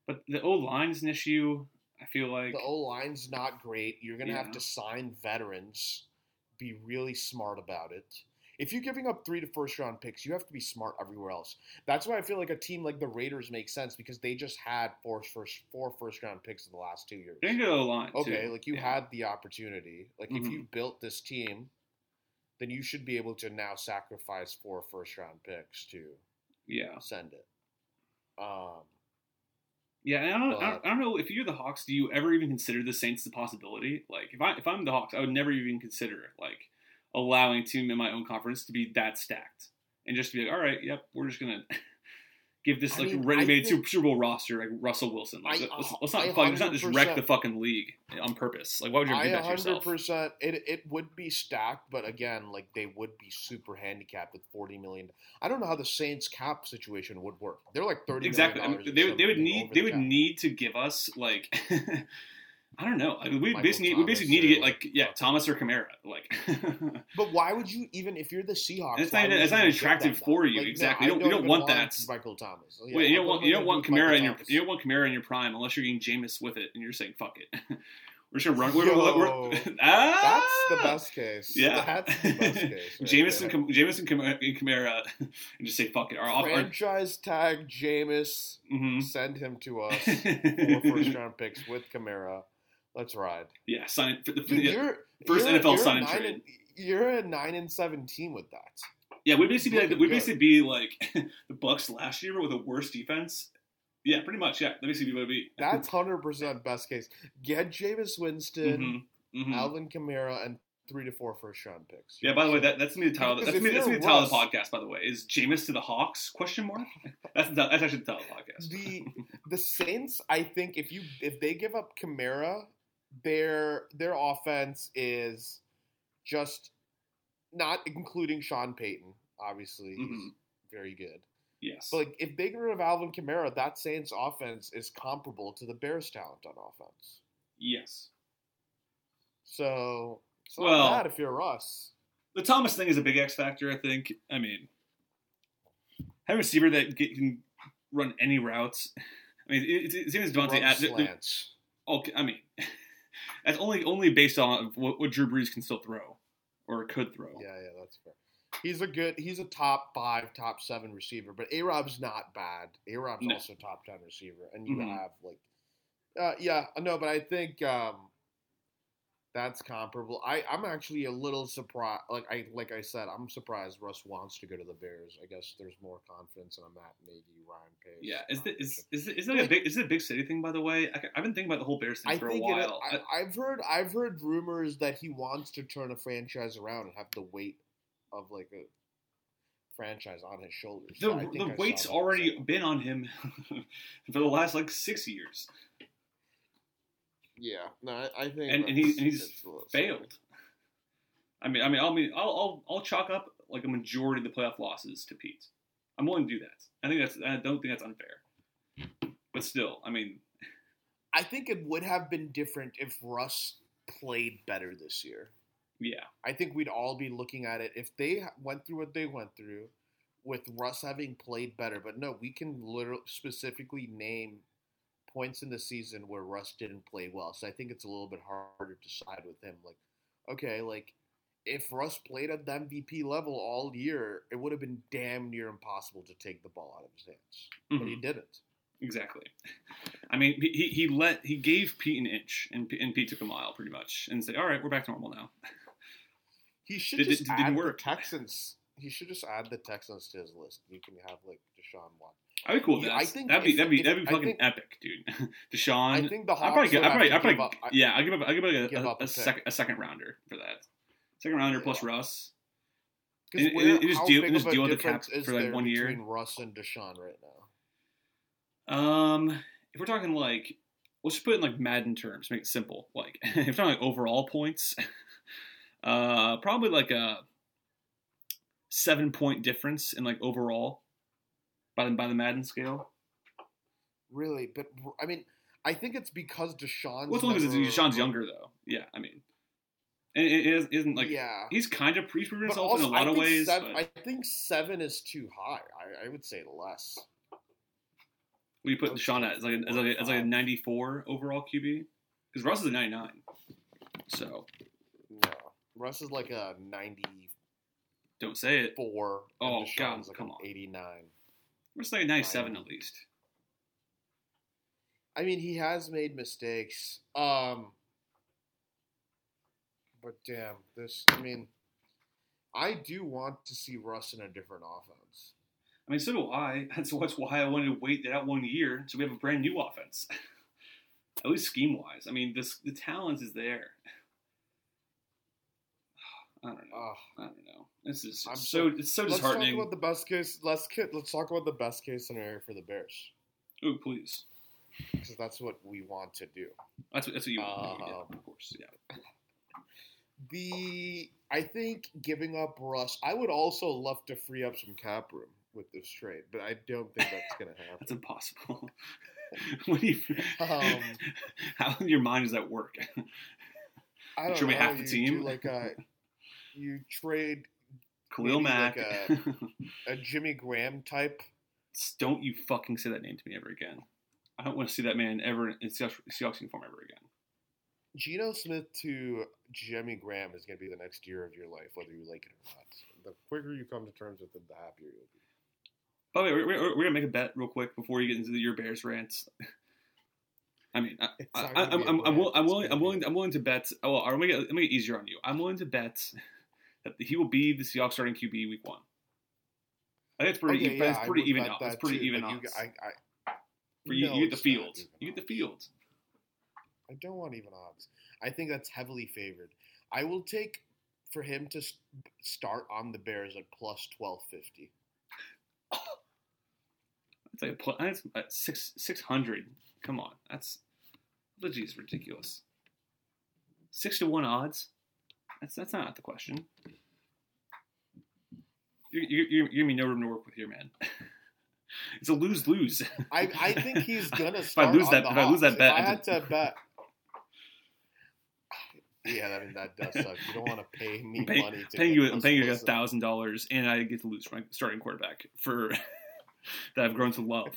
But the O line is an issue. I feel like the O line's not great. You're gonna Yeah. have to sign veterans. Be really smart about it. If you're giving up three to first round picks, you have to be smart everywhere else. That's why I feel like a team like the Raiders makes sense because they just had four first four first round picks in the last two years. they go O line. Okay, too. like you Yeah. had the opportunity. Like if Mhm. you built this team, then you should be able to now sacrifice four first round picks to Yeah, send it. Um, yeah. And I don't, I don't, I don't know if you're the Hawks. Do you ever even consider the Saints a possibility? Like, if I if I'm the Hawks, I would never even consider like allowing a team in my own conference to be that stacked and just to be like, all right, yep, we're just gonna give this I like mean, ready-made think- Super, Bowl roster like Russell Wilson. Like, I- let's, let's not I fuck, let's not just wreck the fucking league on purpose. Like, why would you do that to yourself? 100% it it would be stacked, but again, like they would be super handicapped with 40 million. I don't know how the Saints cap situation would work. They're like 30 exactly. I mean, they, would- they would need they the would cap. need to give us like I don't know. Like, we Michael basically we basically need to get like yeah Thomas or Kamara. Like But why would you even if you're the Seahawks? It's not it's not attractive for you, Like, exactly. I You don't- you don't want that. Michael Thomas. Yeah, Wait, you don't want you don't want Kamara in your Thomas? you don't want Kamara in your prime unless you're getting Jameis with it and you're saying fuck it. we're just gonna run. We're, Yo, we're, we're, ah! That's the best case. Yeah, that's the best case. right Jameis and Jameis and Kamara and just say fuck it. Our, our, franchise tag Jameis. mhm. Send him to us. Four first round picks with Kamara. Let's ride. yeah, sign the, Dude, first you're, NFL you're sign and trade. And, you're a nine and seventeen with that. Yeah, we'd basically be like we'd basically be like the Bucks last year with a worse defense. Yeah, pretty much. Yeah, let that basically would be. That's hundred percent best case. Get Jameis Winston, Mhm, mhm. Alvin Kamara, and three to four first round picks. Yeah. By the way, that, that's be the title. That's gonna that's you're gonna be the title of the podcast. By the way, is Jameis to the Hawks? Question mark. That's the, that's actually the title of the podcast. the the Saints, I think if you if they give up Kamara, their their offense is just not including Sean Payton. Obviously, he's Mhm. very good. Yes. But like, if they get rid of Alvin Kamara, that Saints offense is comparable to the Bears' talent on offense. yes. So it's not Well- bad if you're Russ. The Thomas thing is a big X factor. I think. I mean, having a receiver that get, can run any routes. I mean, it, it, it seems Devontae. Run Ad- slants. Okay, I mean, that's only only based on what, what Drew Brees can still throw or could throw. Yeah, yeah, that's fair. He's a good. He's a top five, top seven receiver, but A Rob's not bad. A Rob's No. also top ten receiver, and you Mhm. have like, uh, yeah, no, but I think um, that's comparable. I I'm actually a little surprised. Like I like I said, I'm surprised Russ wants to go to the Bears. I guess there's more confidence in a Matt Nagy, Ryan Pace. Yeah, is the, is is it, is it a big is it a big city thing by the way? I, I've been thinking about the whole Bears thing I for a think it, while. I- I've heard I've heard rumors that he wants to turn a franchise around and have the weight of like a franchise on his shoulders. the I think the weight's already been on him for the last like six years, yeah. No, I, I think and, and, he, and he's that's a little failed. I mean, I mean, I'll mean, I'll, I'll I'll chalk up like a majority of the playoff losses to Pete. I'm willing to do that. I think that's I don't think that's unfair, but still, I mean, I think it would have been different if Russ played better this year. yeah, I think we'd all be looking at it if they went through what they went through with Russ having played better. But no, we can literally specifically name points in the season where Russ didn't play well. So I think it's a little bit harder to side with him. Like, okay, like if Russ played at the MVP level all year, it would have been damn near impossible to take the ball out of his hands. But Mhm. he didn't. Exactly. I mean, he, he let he gave Pete an inch, and and Pete took a mile pretty much, and said, "All right, we're back to normal now." He should Did- just didn't add work. the Texans. He should just add the Texans to his list. You can have like Deshaun Watson. I'd be cool with that. I think that'd be if- that'd be if- that'd be fucking think- epic, dude. Deshaun. I think the I'd Hawks probably, give, have probably, to I'd probably, up- yeah, I'll give up, I'll give up like a, a, a second, a second rounder for that. Second rounder plus Yeah. Russ. 'Cause It- it- where- just deal- just deal with the cap for, like, one year? between Russ and Deshaun right now. Um, if we're talking like, let's just put it in like Madden terms, make it simple. Like, if we're talking like overall points, uh, probably like a seven point difference in like overall by the, by the Madden scale. Really, but I mean, I think it's because Deshaun. What's well. Deshaun's younger though. Yeah, I mean, and it isn't like yeah. he's kind of pre-proven himself also, in a lot of ways. Seven, but... I think seven is too high. I, I would say less. What you put Deshaun at? Like a, as like, a, as like a 94 overall QB because Russ is a 99. So no, Russ is like a 90. Don't say it. Four. Oh God, like come on. 89. It's like a 97 at least. I mean, he has made mistakes. Um, but damn, this. I mean, I do want to see Russ in a different offense. I mean, so do I. And so that's why I wanted to wait that out one year so we have a brand new offense. at least scheme wise. I mean, this the talent is there. I don't know. I don't know. This is I'm so so- it's so let's talk about the best case. Let's let's talk about the best case scenario for the Bears oh, please. because that's what we want to do. That's what that's what you want. Um, yeah, of course. Yeah. The I think giving up Russ. I would also love to free up some cap room with this trade, but I don't think that's gonna happen. That's impossible. what do you? Um, how in your mind does that work? I don't know. half the team? Like a you trade Khalil Mack. like a Jimmy Graham type. don't you fucking say that name to me ever again. I don't want to see that man ever in Seahawks uniform ever again. Geno Smith to Jimmy Graham is going to be the next year of your life, whether you like it or not. The quicker you come to terms with it, the happier you'll be. By the way, we're, we're, we're gonna make a bet real quick before you get into your Bears rants. I mean, I, It's I, not I, gonna I'm, a I'm, I'm, will- I'm willing. I'm willing. I'm willing to bet. Oh, well, I'll make it. I'll make it easier on you. I'm willing to bet that he will be the Seahawks starting QB week one. I think it's pretty. Okay, even, yeah, it's pretty even odds. It's pretty too, even you. I, I, For you, no, you get the it's not field. You get the odds. field. I don't want even odds. I think that's heavily favored. I will take for him to start on the Bears at plus twelve fifty. It's like that's uh, six six hundred. Come on, that's legit ridiculous. Six to one odds. That's that's not the question. You're you're, you're, you're no room to work with here, man. it's a lose lose. I, I think he's gonna if I lose on that- the if I lose that bet, if I I had to bet. Yeah, I mean that does suck. You don't want to pay me I'm paying, money to paying you. I'm paying you a thousand dollars, and I get to lose my starting quarterback for that I've grown to love.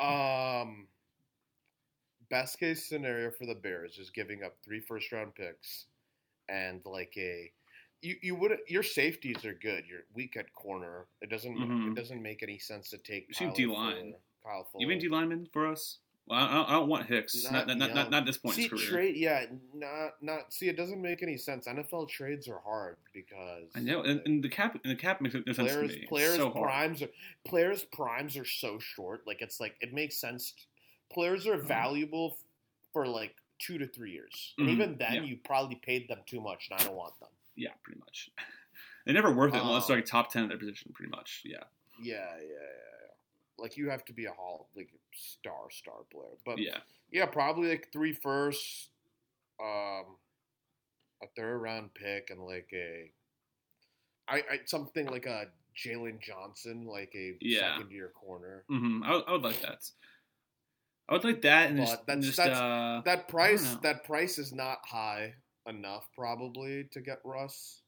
Um, best case scenario for the Bears is giving up three first round picks and like a you you would your safeties are good. You're weak at corner. It doesn't Mhm. it doesn't make any sense to take You Kyle D-line. Fuller- Kyle Fuller. Even D lineman for us. Well, I don't, I don't want Hicks. Not, Not not, not, not, at this point See in his career. trade, yeah, not not. See, it doesn't make any sense. NFL trades are hard because I know, and, and the cap and the cap makes no sense players to me. It's players so hard. primes are players primes are so short. Like it's like it makes sense. Players are Mhm. valuable for like two to three years, and Mhm, even then, yeah. you probably paid them too much, and I don't want them. Yeah, pretty much. They're never worth it unless Um, they're like top ten at their position. Pretty much. Yeah. Yeah, yeah, yeah. yeah. Like you have to be a hall like star star player, but Yeah. yeah, probably like three firsts, um, a third round pick, and like a, I, I something like a Jaylon Johnson, like a Yeah. second year corner. hmm I, would- I would like that. I would like that, and But just, that's- just that's- uh, That price, that price is not high enough probably to get Russ.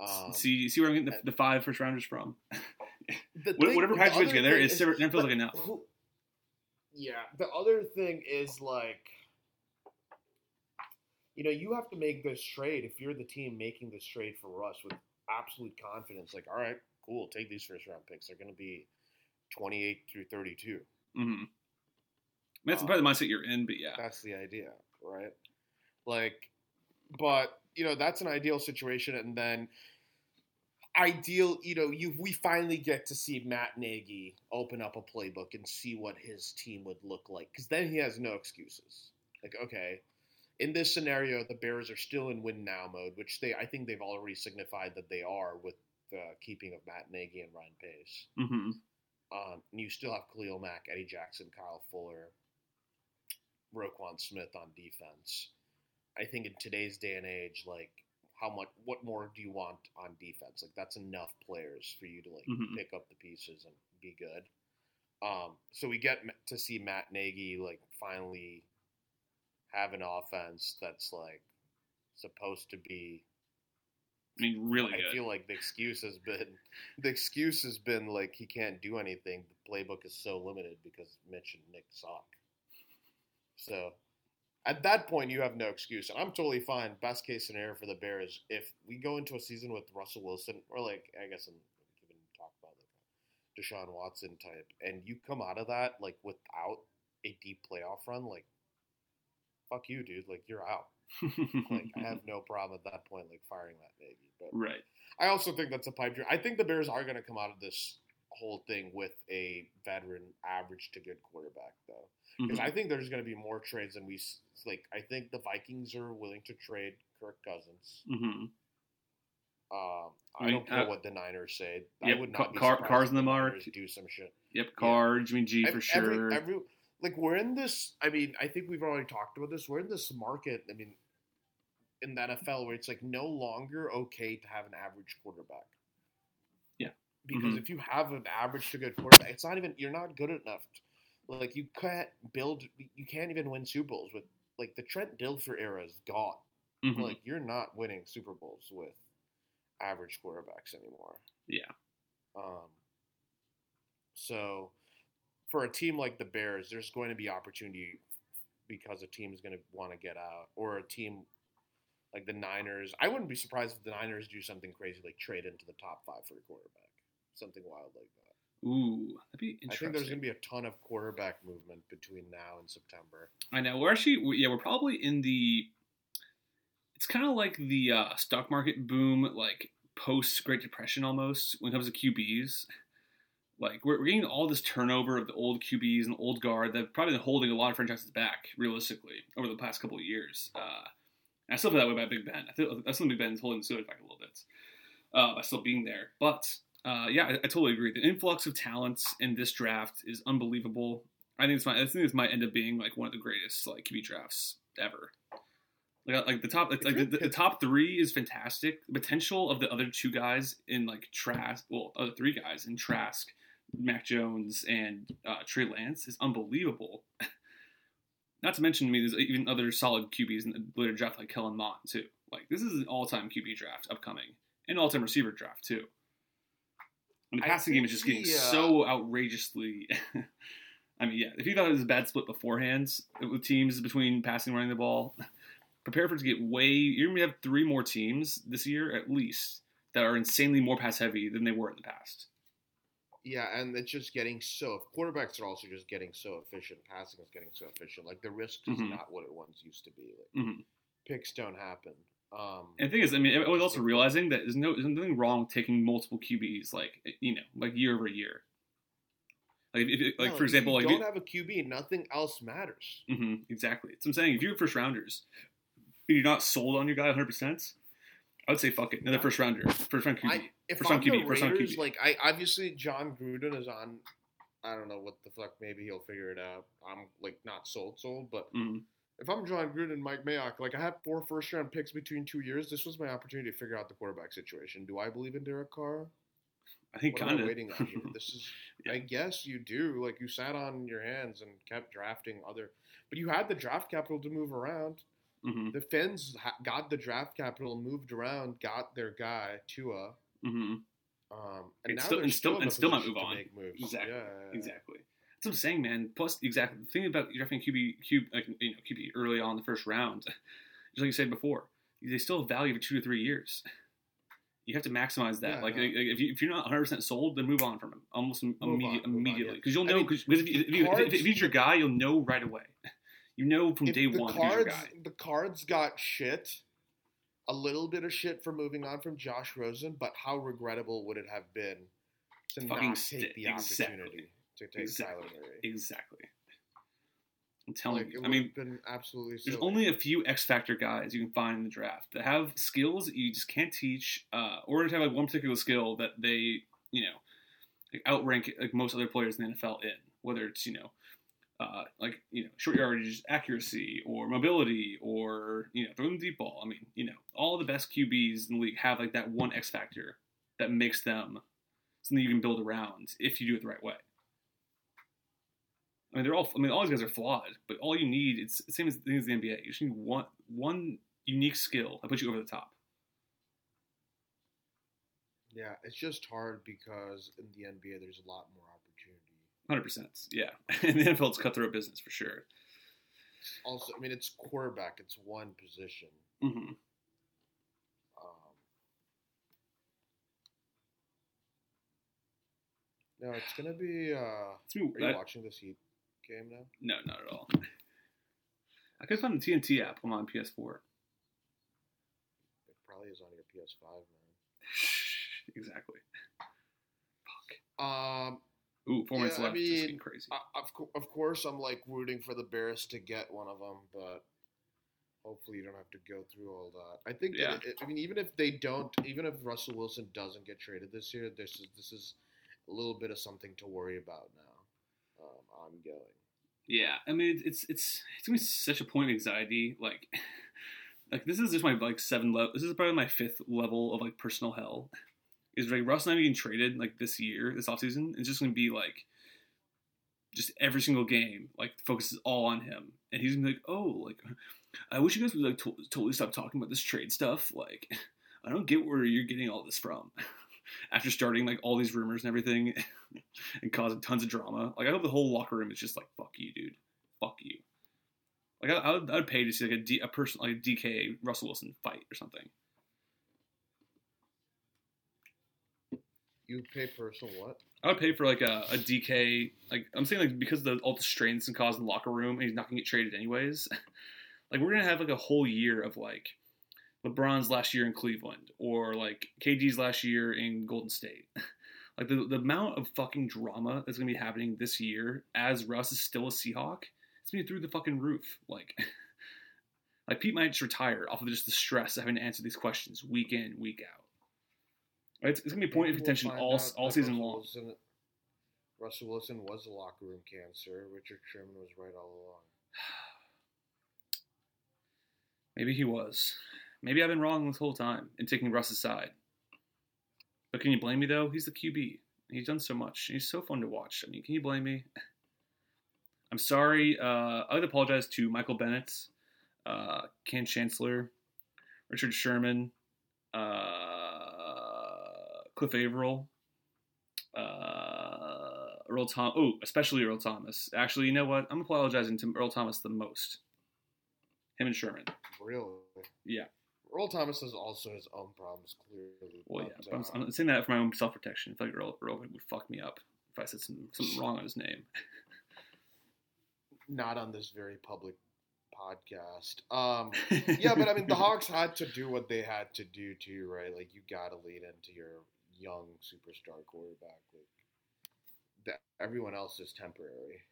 Um, see see where I'm getting the, the five first rounders from. the thing- Whatever the package other together thing is never, feels like enough. who- yeah, the other thing is like, you know, you have to make this trade if you're the team making this trade for Russ with absolute confidence. Like, all right, cool, take these first round picks. They're going to be 28 through 32. hmm I mean, that's Um, probably the mindset you're in, but yeah. That's the idea, right? Like, but you know, that's an ideal situation. And then ideal, you know, you we finally get to see Matt Nagy open up a playbook and see what his team would look like because then he has no excuses. Like, okay, in this scenario, the Bears are still in win now mode, which they I think they've already signified that they are with the keeping of Matt Nagy and Ryan Pace. Mm-hmm. Um, and you still have Khalil Mack, Eddie Jackson, Kyle Fuller, Roquan Smith on defense. I think in today's day and age, like how much, what more do you want on defense? Like that's enough players for you to like Mhm. pick up the pieces and be good. Um, so we get to see Matt Nagy like finally have an offense that's like supposed to be I mean, really I good. feel like the excuse has been the excuse has been like he can't do anything. The playbook is so limited because Mitch and Nick suck. So at that point, you have no excuse, and I'm totally fine. Best case scenario for the Bears, if we go into a season with Russell Wilson, or like I guess I'm even talk about like Deshaun Watson type, and you come out of that like without a deep playoff run, like fuck you, dude. Like you're out. Like I have no problem at that point, like firing that Nagy. But right. I also think that's a pipe dream. I think the Bears are going to come out of this whole thing with a veteran, average to good quarterback, though, because Mhm. I think there's going to be more trades than we like. I think the Vikings are willing to trade Kirk Cousins. Mhm. Um, I I, mean, don't care uh, what the Niners say. yep, I would not be Car- surprised Carr's in the mark. Do some shit. Yep. Carr, Jimmy G Ev- for sure. Every, like we're in this. I mean, I think we've already talked about this. We're in this market. I mean, in the NFL where it's like no longer okay to have an average quarterback. Yeah. Because Mhm. if you have an average to good quarterback, it's not even you're not good enough. To, like you can't build. You can't even win Super Bowls with like the Trent Dilfer era is gone. Mhm. Like you're not winning Super Bowls with average quarterbacks anymore. Yeah. Um, so for a team like the Bears, there's going to be opportunity because a team is going to want to get out, or a team like the Niners. I wouldn't be surprised if the Niners do something crazy like trade into the top five for a quarterback, something wild like that. Ooh, that'd be interesting. I think there's going to be a ton of quarterback movement between now and September. I know. We're actually, yeah, we're probably in the. It's kind of like the uh, stock market boom, like post Great Depression almost, when it comes to QBs. Like, we're, we're getting all this turnover of the old QBs and old guard that have probably been holding a lot of franchises back, realistically, over the past couple of years. Uh, I still feel that way about Big Ben. I feel, I still think Big Ben's holding the back a little bit uh, by still being there. But uh, yeah, I, I totally agree. The influx of talents in this draft is unbelievable. I think it's my, I think this might end up being like one of the greatest like QB drafts ever. Like, like the top, like, the, the, top three is fantastic. The potential of the other two guys in like Trask, well, other three guys in Trask, Mac Jones, and uh, Trey Lance is unbelievable. Not to mention, me, there's even other solid QBs in the later draft like Kellen Mond too. Like this is an all-time QB draft upcoming, and all-time receiver draft too. And the I passing game is just getting so outrageously. I mean, yeah, if you thought it was a bad split beforehand with teams between passing and running the ball, prepare for it to get way. You're gonna have three more teams this year at least that are insanely more pass heavy than they were in the past. Yeah, and it's just getting so. Quarterbacks are also just getting so efficient. Passing is getting so efficient. Like the risk is Mhm. not what it once used to be. Like Mhm. picks don't happen. Um, And the thing is, I mean, I was also realizing that there's no there's nothing wrong taking multiple QBs, like you know, like year over year. Like, if, if- like no, for example, if like you don't have a QB, nothing else matters. you, Mhm, exactly. So I'm saying, if you're first rounders, and you're not sold on your guy 100, percent I would say fuck it, another first rounder, first round QB. I, if First I'm round QB, first round QB. like I obviously Jon Gruden is on. I don't know what the fuck. Maybe he'll figure it out. I'm like not sold, sold, but Mhm. If I'm Jon Gruden, and Mike Mayock, like I had four first round picks between two years. This was my opportunity to figure out the quarterback situation. Do I believe in Derek Carr? I think kind of. waiting on here? This is, Yeah. I guess you do. Like you sat on your hands and kept drafting other, but you had the draft capital to move around. hmm The Fins ha- got the draft capital, moved around, got their guy Tua, hmm um, And and, now still- and still- a and still position move on. make moves. Exactly. Yeah. Exactly. That's what I'm saying, man. Plus, exactly the thing about drafting QB, QB, like you know, QB early on in the first round, just like you said before, they still have value for two to three years. You have to maximize that. Yeah, like, no. like, if, you, if you're not 100 percent sold, then move on from him almost im- immediate, on, immediately because you'll I know. Because if, you, if, you, if, if he's your guy, you'll know right away. You know from day the one if he's your cards, the cards got shit. a little bit of shit for moving on from Josh Rosen, but how regrettable would it have been to Fucking not take the exactly. opportunity to take Exactly. Kyler Murray? Exactly. I'm telling Like, you. I mean, been absolutely. there's only a few X factor guys you can find in the draft that have skills that you just can't teach, uh, or to have like one particular skill that they, you know, like outrank like most other players in the NFL in. Whether it's you know, uh, like you know, short yardage accuracy or mobility or you know, throwing the deep ball. I mean, you know, all the best QBs in the league have like that one X factor that makes them something you can build around if you do it the right way. I mean, they're all. I mean, all these guys are flawed, but all you need it's the same as the NBA. You just need one one unique skill that puts you over the top. Yeah, it's just hard because in the NBA there's a lot more opportunity. Hundred percent. Yeah, and the NFL it's cutthroat business for sure. Also, I mean, it's quarterback. It's one position. hmm Um, no, it's gonna be. Uh, It's me- are you I- watching this Heat game now? no, not at all. I could find the TNT app on my PS4. It probably is on your PS5, exactly. man. Um, Ooh, four minutes Yeah, I left. It's mean, getting crazy. I- of co- of course, I'm like rooting for the Bears to get one of them, but hopefully you don't have to go through all that. I think. Yeah. That it, I mean, even if they don't, even if Russell Wilson doesn't get traded this year, this is this is a little bit of something to worry about now. Um, ongoing. Yeah, I mean it's it's it's gonna be such a point of anxiety. Like, like this is just my like seven level. This is probably my fifth level of like personal hell. Is like Russ and I getting traded like this year, this offseason. It's just gonna be like, just every single game like focuses all on him, and he's gonna be like, oh, like I wish you guys would like to- totally stop talking about this trade stuff. Like, I don't get where you're getting all this from. After starting like all these rumors and everything, and causing tons of drama. Like I hope the whole locker room is just like fuck you, dude, fuck you. Like I, I would, I would pay to see like a, D, a person like a DK Russell Wilson fight or something. You pay for personal what? I would pay for like a, a DK. Like I'm saying, like because of the, all the strains and cause in the locker room, and he's not gonna get traded anyways. like we're gonna have like a whole year of like LeBron's last year in Cleveland, or like KG's last year in Golden State. like the the amount of fucking drama that's gonna be happening this year as Russ is still a Seahawk, it's gonna be through the fucking roof. Like. Like Pete might just retire off of just the stress of having to answer these questions week in, week out. It's, it's gonna be a point of we'll contention all all season Russell long. Wilson, Russell Wilson was a locker room cancer. Richard Sherman was right all along. Maybe he was. Maybe I've been wrong this whole time in taking Russ's side. But can you blame me though? He's the QB. He's done so much. He's so fun to watch. I mean, can you blame me? I'm sorry. Uh, I'd apologize to Michael Bennett, uh, Kam Chancellor, Richard Sherman, uh, Cliff Avril, uh, Earl Tom. Oh, especially Earl Thomas. Actually, you know what? I'm apologizing to Earl Thomas the most. Him and Sherman. Really? Yeah. Earl Thomas has also his own problems, clearly. Well, yeah, but, I'm, uh, I'm saying that for my own self protection. I feel like Earl, Earl would fuck me up if I said some, something wrong on his name. not on this very public podcast. Um, yeah, but I mean, the Hawks had to do what they had to do too, right? Like, you got to lean into your young superstar quarterback. Like, that everyone else is temporary.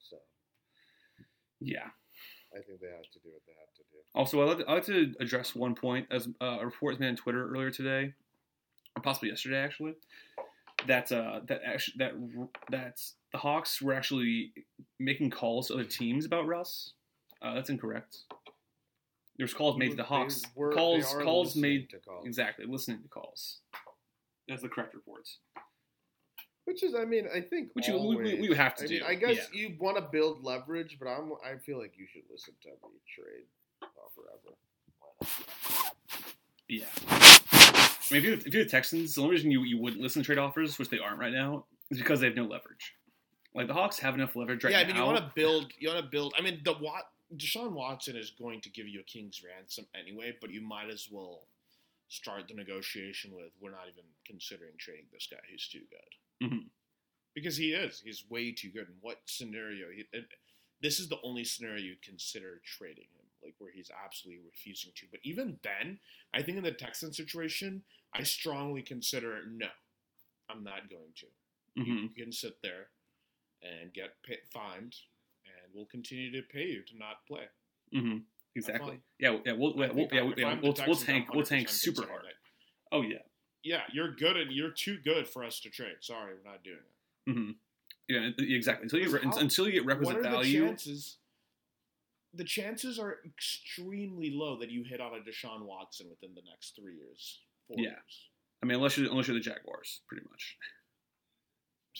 So yeah. I think they have to do what they have to do. Also, I'd like, to, I'd like to address one point as uh, a report was made on Twitter earlier today, or possibly yesterday, actually. That uh, that actually that that's the Hawks were actually making calls to other teams about Russ. Uh, that's incorrect. There's calls made to the Hawks. were- calls calls made to calls. exactly listening to calls. That's the correct reports. Which is, I mean, I think Which you- we- we- would have to I mean, do, I guess yeah. you want to build leverage, but I'm, I feel like you should listen to every trade uh, forever. Yeah. I mean, if you're, if you're the Texans, the only reason you, you wouldn't listen to trade offers, which they aren't right now, is because they have no leverage. Like the Hawks have enough leverage right now. yeah, now. I mean, you want to build. You want to build. I mean, the Wat, Deshaun Watson is going to give you a king's ransom anyway, but you might as well start the negotiation with. We're not even considering trading this guy. He's too good. Mhm. Because he is. He's way too good. In what scenario? He, it, this is the only scenario you'd consider trading him. like where he's absolutely refusing to. But even then, I think in the Texan situation, I strongly consider no, I'm not going to. hmm You can sit there and get pay, fined, and we'll continue to pay you to not play. hmm Exactly. Yeah, yeah, we'll, yeah, we'll, yeah, we'll, yeah, I'm the we'll, we'll tank, we'll tank super hard. it. Oh yeah. Yeah, you're good and you're too good for us to trade. Sorry, we're not doing it. hmm Yeah, exactly. Until you get, how- until you get are value. the chances? The chances are extremely low that you hit on a Deshaun Watson within the next three years, four Yeah. years. I mean, unless you're unless you're the Jaguars, pretty much.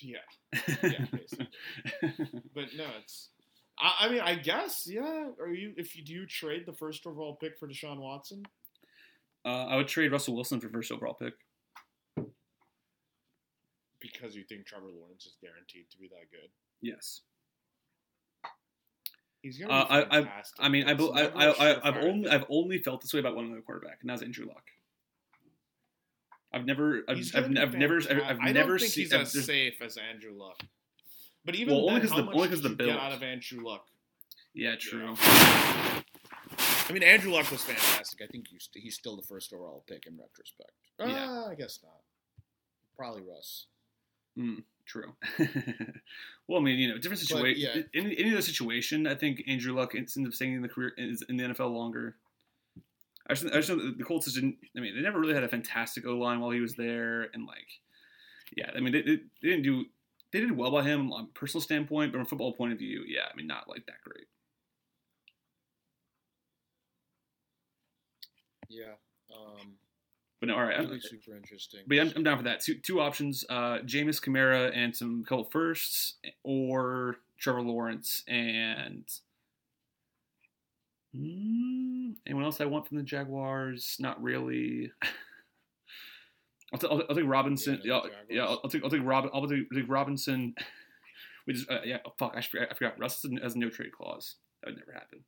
Yeah, yeah, basically. but no, it's. I, I mean, I guess, yeah. Are you if you do you trade the first overall pick for Deshaun Watson? uh, I would trade Russell Wilson for first overall pick. Because you think Trevor Lawrence is guaranteed to be that good. Yes. He's gonna Uh, be I- I-. I mean, I, I, I, I, I've only. I've only felt this way about one other quarterback, and that was Andrew Luck. I've never I've, I've, I've never I've. I've I never think seen. he's I've- as safe as Andrew Luck. But even Well, only then, 'cause how the- only 'cause did the out of Andrew Luck? yeah, true. I mean, Andrew Luck was fantastic. I think he's, he's still the first overall pick in retrospect. Yeah. Uh, I guess not. Probably Russ. Mm, true. well, I mean, you know, different situation. yeah. Any, any other situation, I think Andrew Luck ends up staying in the career is in the NFL longer. I just, I just the Colts didn't. I mean, they never really had a fantastic O line while he was there, and like, yeah, I mean, they, they, they didn't do. They did well by him on a personal standpoint, but from a football point of view, yeah, I mean, not like that great. Yeah. But no, all right. really I'm, super interesting. but yeah, I'm, I'm down for that. Two two options: uh, Jameis Kamara and some couple firsts, or Trevor Lawrence and Hmm, anyone else I want from the Jaguars? Not really. I'll, t- I'll, I'll take Robinson. Yeah, the yeah, I'll, Jaguars. I'll take I'll take. I'll take, take Robinson. We just uh, yeah. oh, fuck, I forgot. I forgot. Russ has a no trade clause. That would never happen.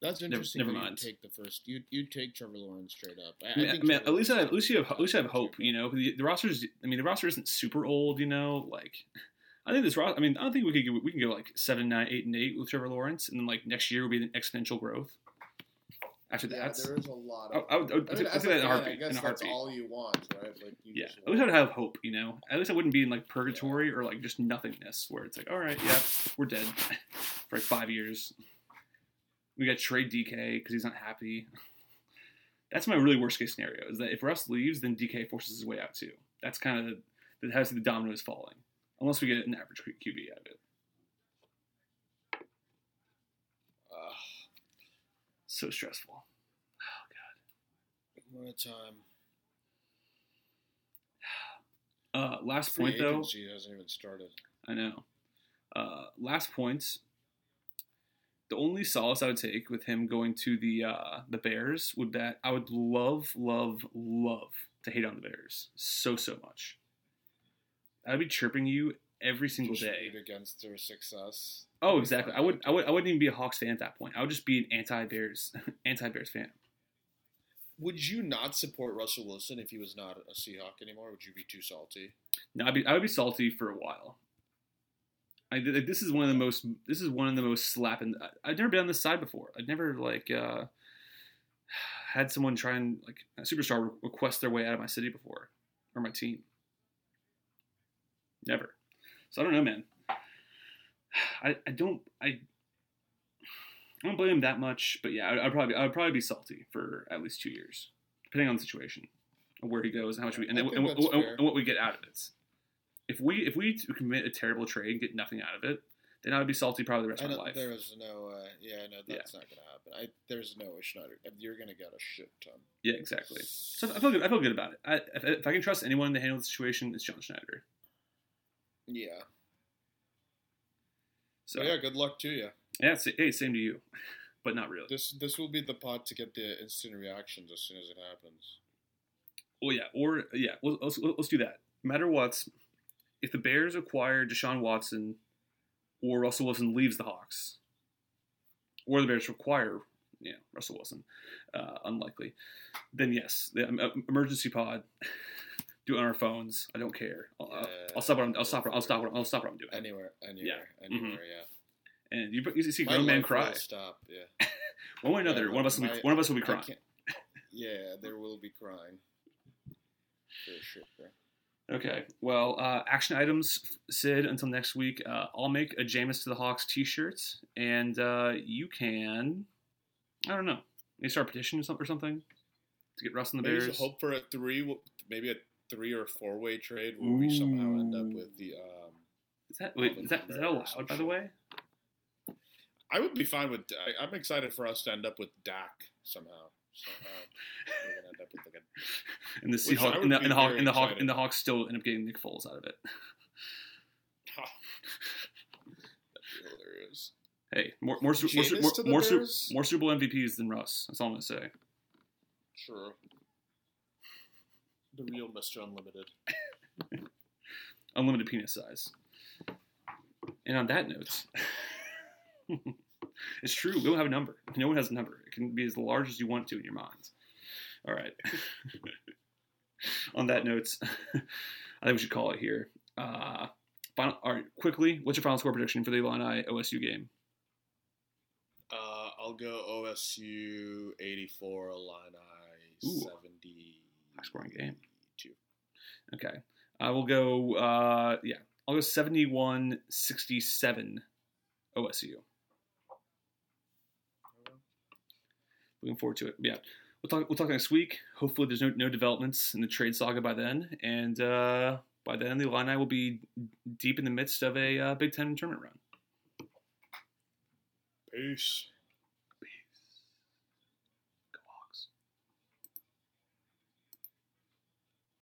That's interesting. never that you mind. Take the first. You you take Trevor Lawrence straight up. I, I mean, I think mean, at least I have, at least you have, at least I have hope. You know, the, the roster's. I mean, the roster isn't super old. You know, like I think this. ro- I mean, I don't think we could. Go, we can go like seven, nine, eight, and eight with Trevor Lawrence, and then like next year will be an exponential growth. After Yeah, that, there is a lot I, of. I would, I would, I I mean, would as say that in a heartbeat. I guess In a that's heartbeat. all you want, right? Like you Yeah, at least I'd have hope. You know, at least I wouldn't be in like purgatory or like just nothingness, where it's like, all right, yeah, we're dead for like five years. We got to trade DK because he's not happy. That's my really worst case scenario. Is that if Russ leaves, then DK forces his way out too. That's kind of the, that has the dominoes falling, unless we get an average QB out of it. Ugh, So stressful. Oh god. What a time. Uh, last Free point though, agency hasn't even started. I know. Uh, last point. The only solace I would take with him going to the uh, the Bears would that I would love, love, love to hate on the Bears so so much. I'd be chirping you every single day. against their success. Oh, exactly. I would, I would, I wouldn't even be a Hawks fan at that point. I would just be an anti Bears, anti Bears fan. Would you not support Russell Wilson if he was not a Seahawk anymore? Would you be too salty? No, I'd be, I would be salty for a while. I like, this is one of the most this is one of the most slapping. I- I've never been on this side before. I've never like uh, had someone try and like a superstar re- request their way out of my city before or my team. Never. So I don't know, man. I, I don't I I don't blame him that much, but yeah, I, I'd probably I would probably be salty for at least two years, depending on the situation, and where he goes, and how much we and, and, and, that's and- fair. and what we get out of it. If we if we commit a terrible trade and get nothing out of it, then I would be salty probably the rest of my life. there is no, uh, yeah, no, that's not going to happen. I, there's no way Schneider. You're going to get a shit ton. Yeah, exactly. So I feel good. I feel good about it. I, if, if I can trust anyone to handle the situation, it's John Schneider. Yeah. So So yeah, good luck to you. yeah, hey, same to you, but not really. This this will be the pod to get the instant reactions as soon as it happens. Oh yeah, or yeah, let's, let's, let's do that. Matter what, if the Bears acquire Deshaun Watson or Russell Wilson leaves the Hawks, or the Bears require yeah Russell Wilson, uh, unlikely, then yes, the um, uh, emergency pod. Do it on our phones. I don't care. I'll, Yeah, I'll stop. What I'm, I'll stop. I'll stop. What I'm, I'll stop what I'm doing. Anywhere, anywhere, Mm-hmm. anywhere. Yeah. and you, you see grown man cry. Stop. Yeah. One way or another, Yeah, one of us will be my- one of us will be crying. Yeah, there will be crying. For sure. Okay. Well, uh, action items, Sid. Until next week, uh, I'll make a Jameis to the Hawks T-shirt, and uh, you can. I don't know. Maybe start a petition or something, or something to get Russ and the Maybe Bears. hope for a three, maybe a three or four way trade where we somehow end up with the. Um, Is that wait, is that is that allowed? By the way, I would be fine with. I, I'm excited for us to end up with Dak somehow. Somehow um, we're gonna end up with like a. and the Seahawks, would and the, be and the Hawk, very and the Hawk, excited. and the Hawks still end up getting Nick Foles out of it. That'd be hilarious. Hey, more more Su- more Su- more, more, more Super Bowl MVPs than Russ. That's all I'm gonna say. Sure. The real Mr. Unlimited. Unlimited penis size. And on that note, it's true. We don't have a number. No one has a number. It can be as large as you want to in your minds. All right. on that note, I think we should call it here. Uh, final, all right, quickly, what's your final score prediction for the Illini OSU game? Uh, I'll go OSU 84, Illini Ooh. 70. High scoring game. Two. Okay. I will go, uh, yeah, I'll go 71 67 OSU. Looking forward to it. Yeah. We'll talk, we'll talk next week. Hopefully, there's no, no developments in the trade saga by then. And uh, by then, the Illini will be deep in the midst of a uh, Big Ten tournament run. Peace.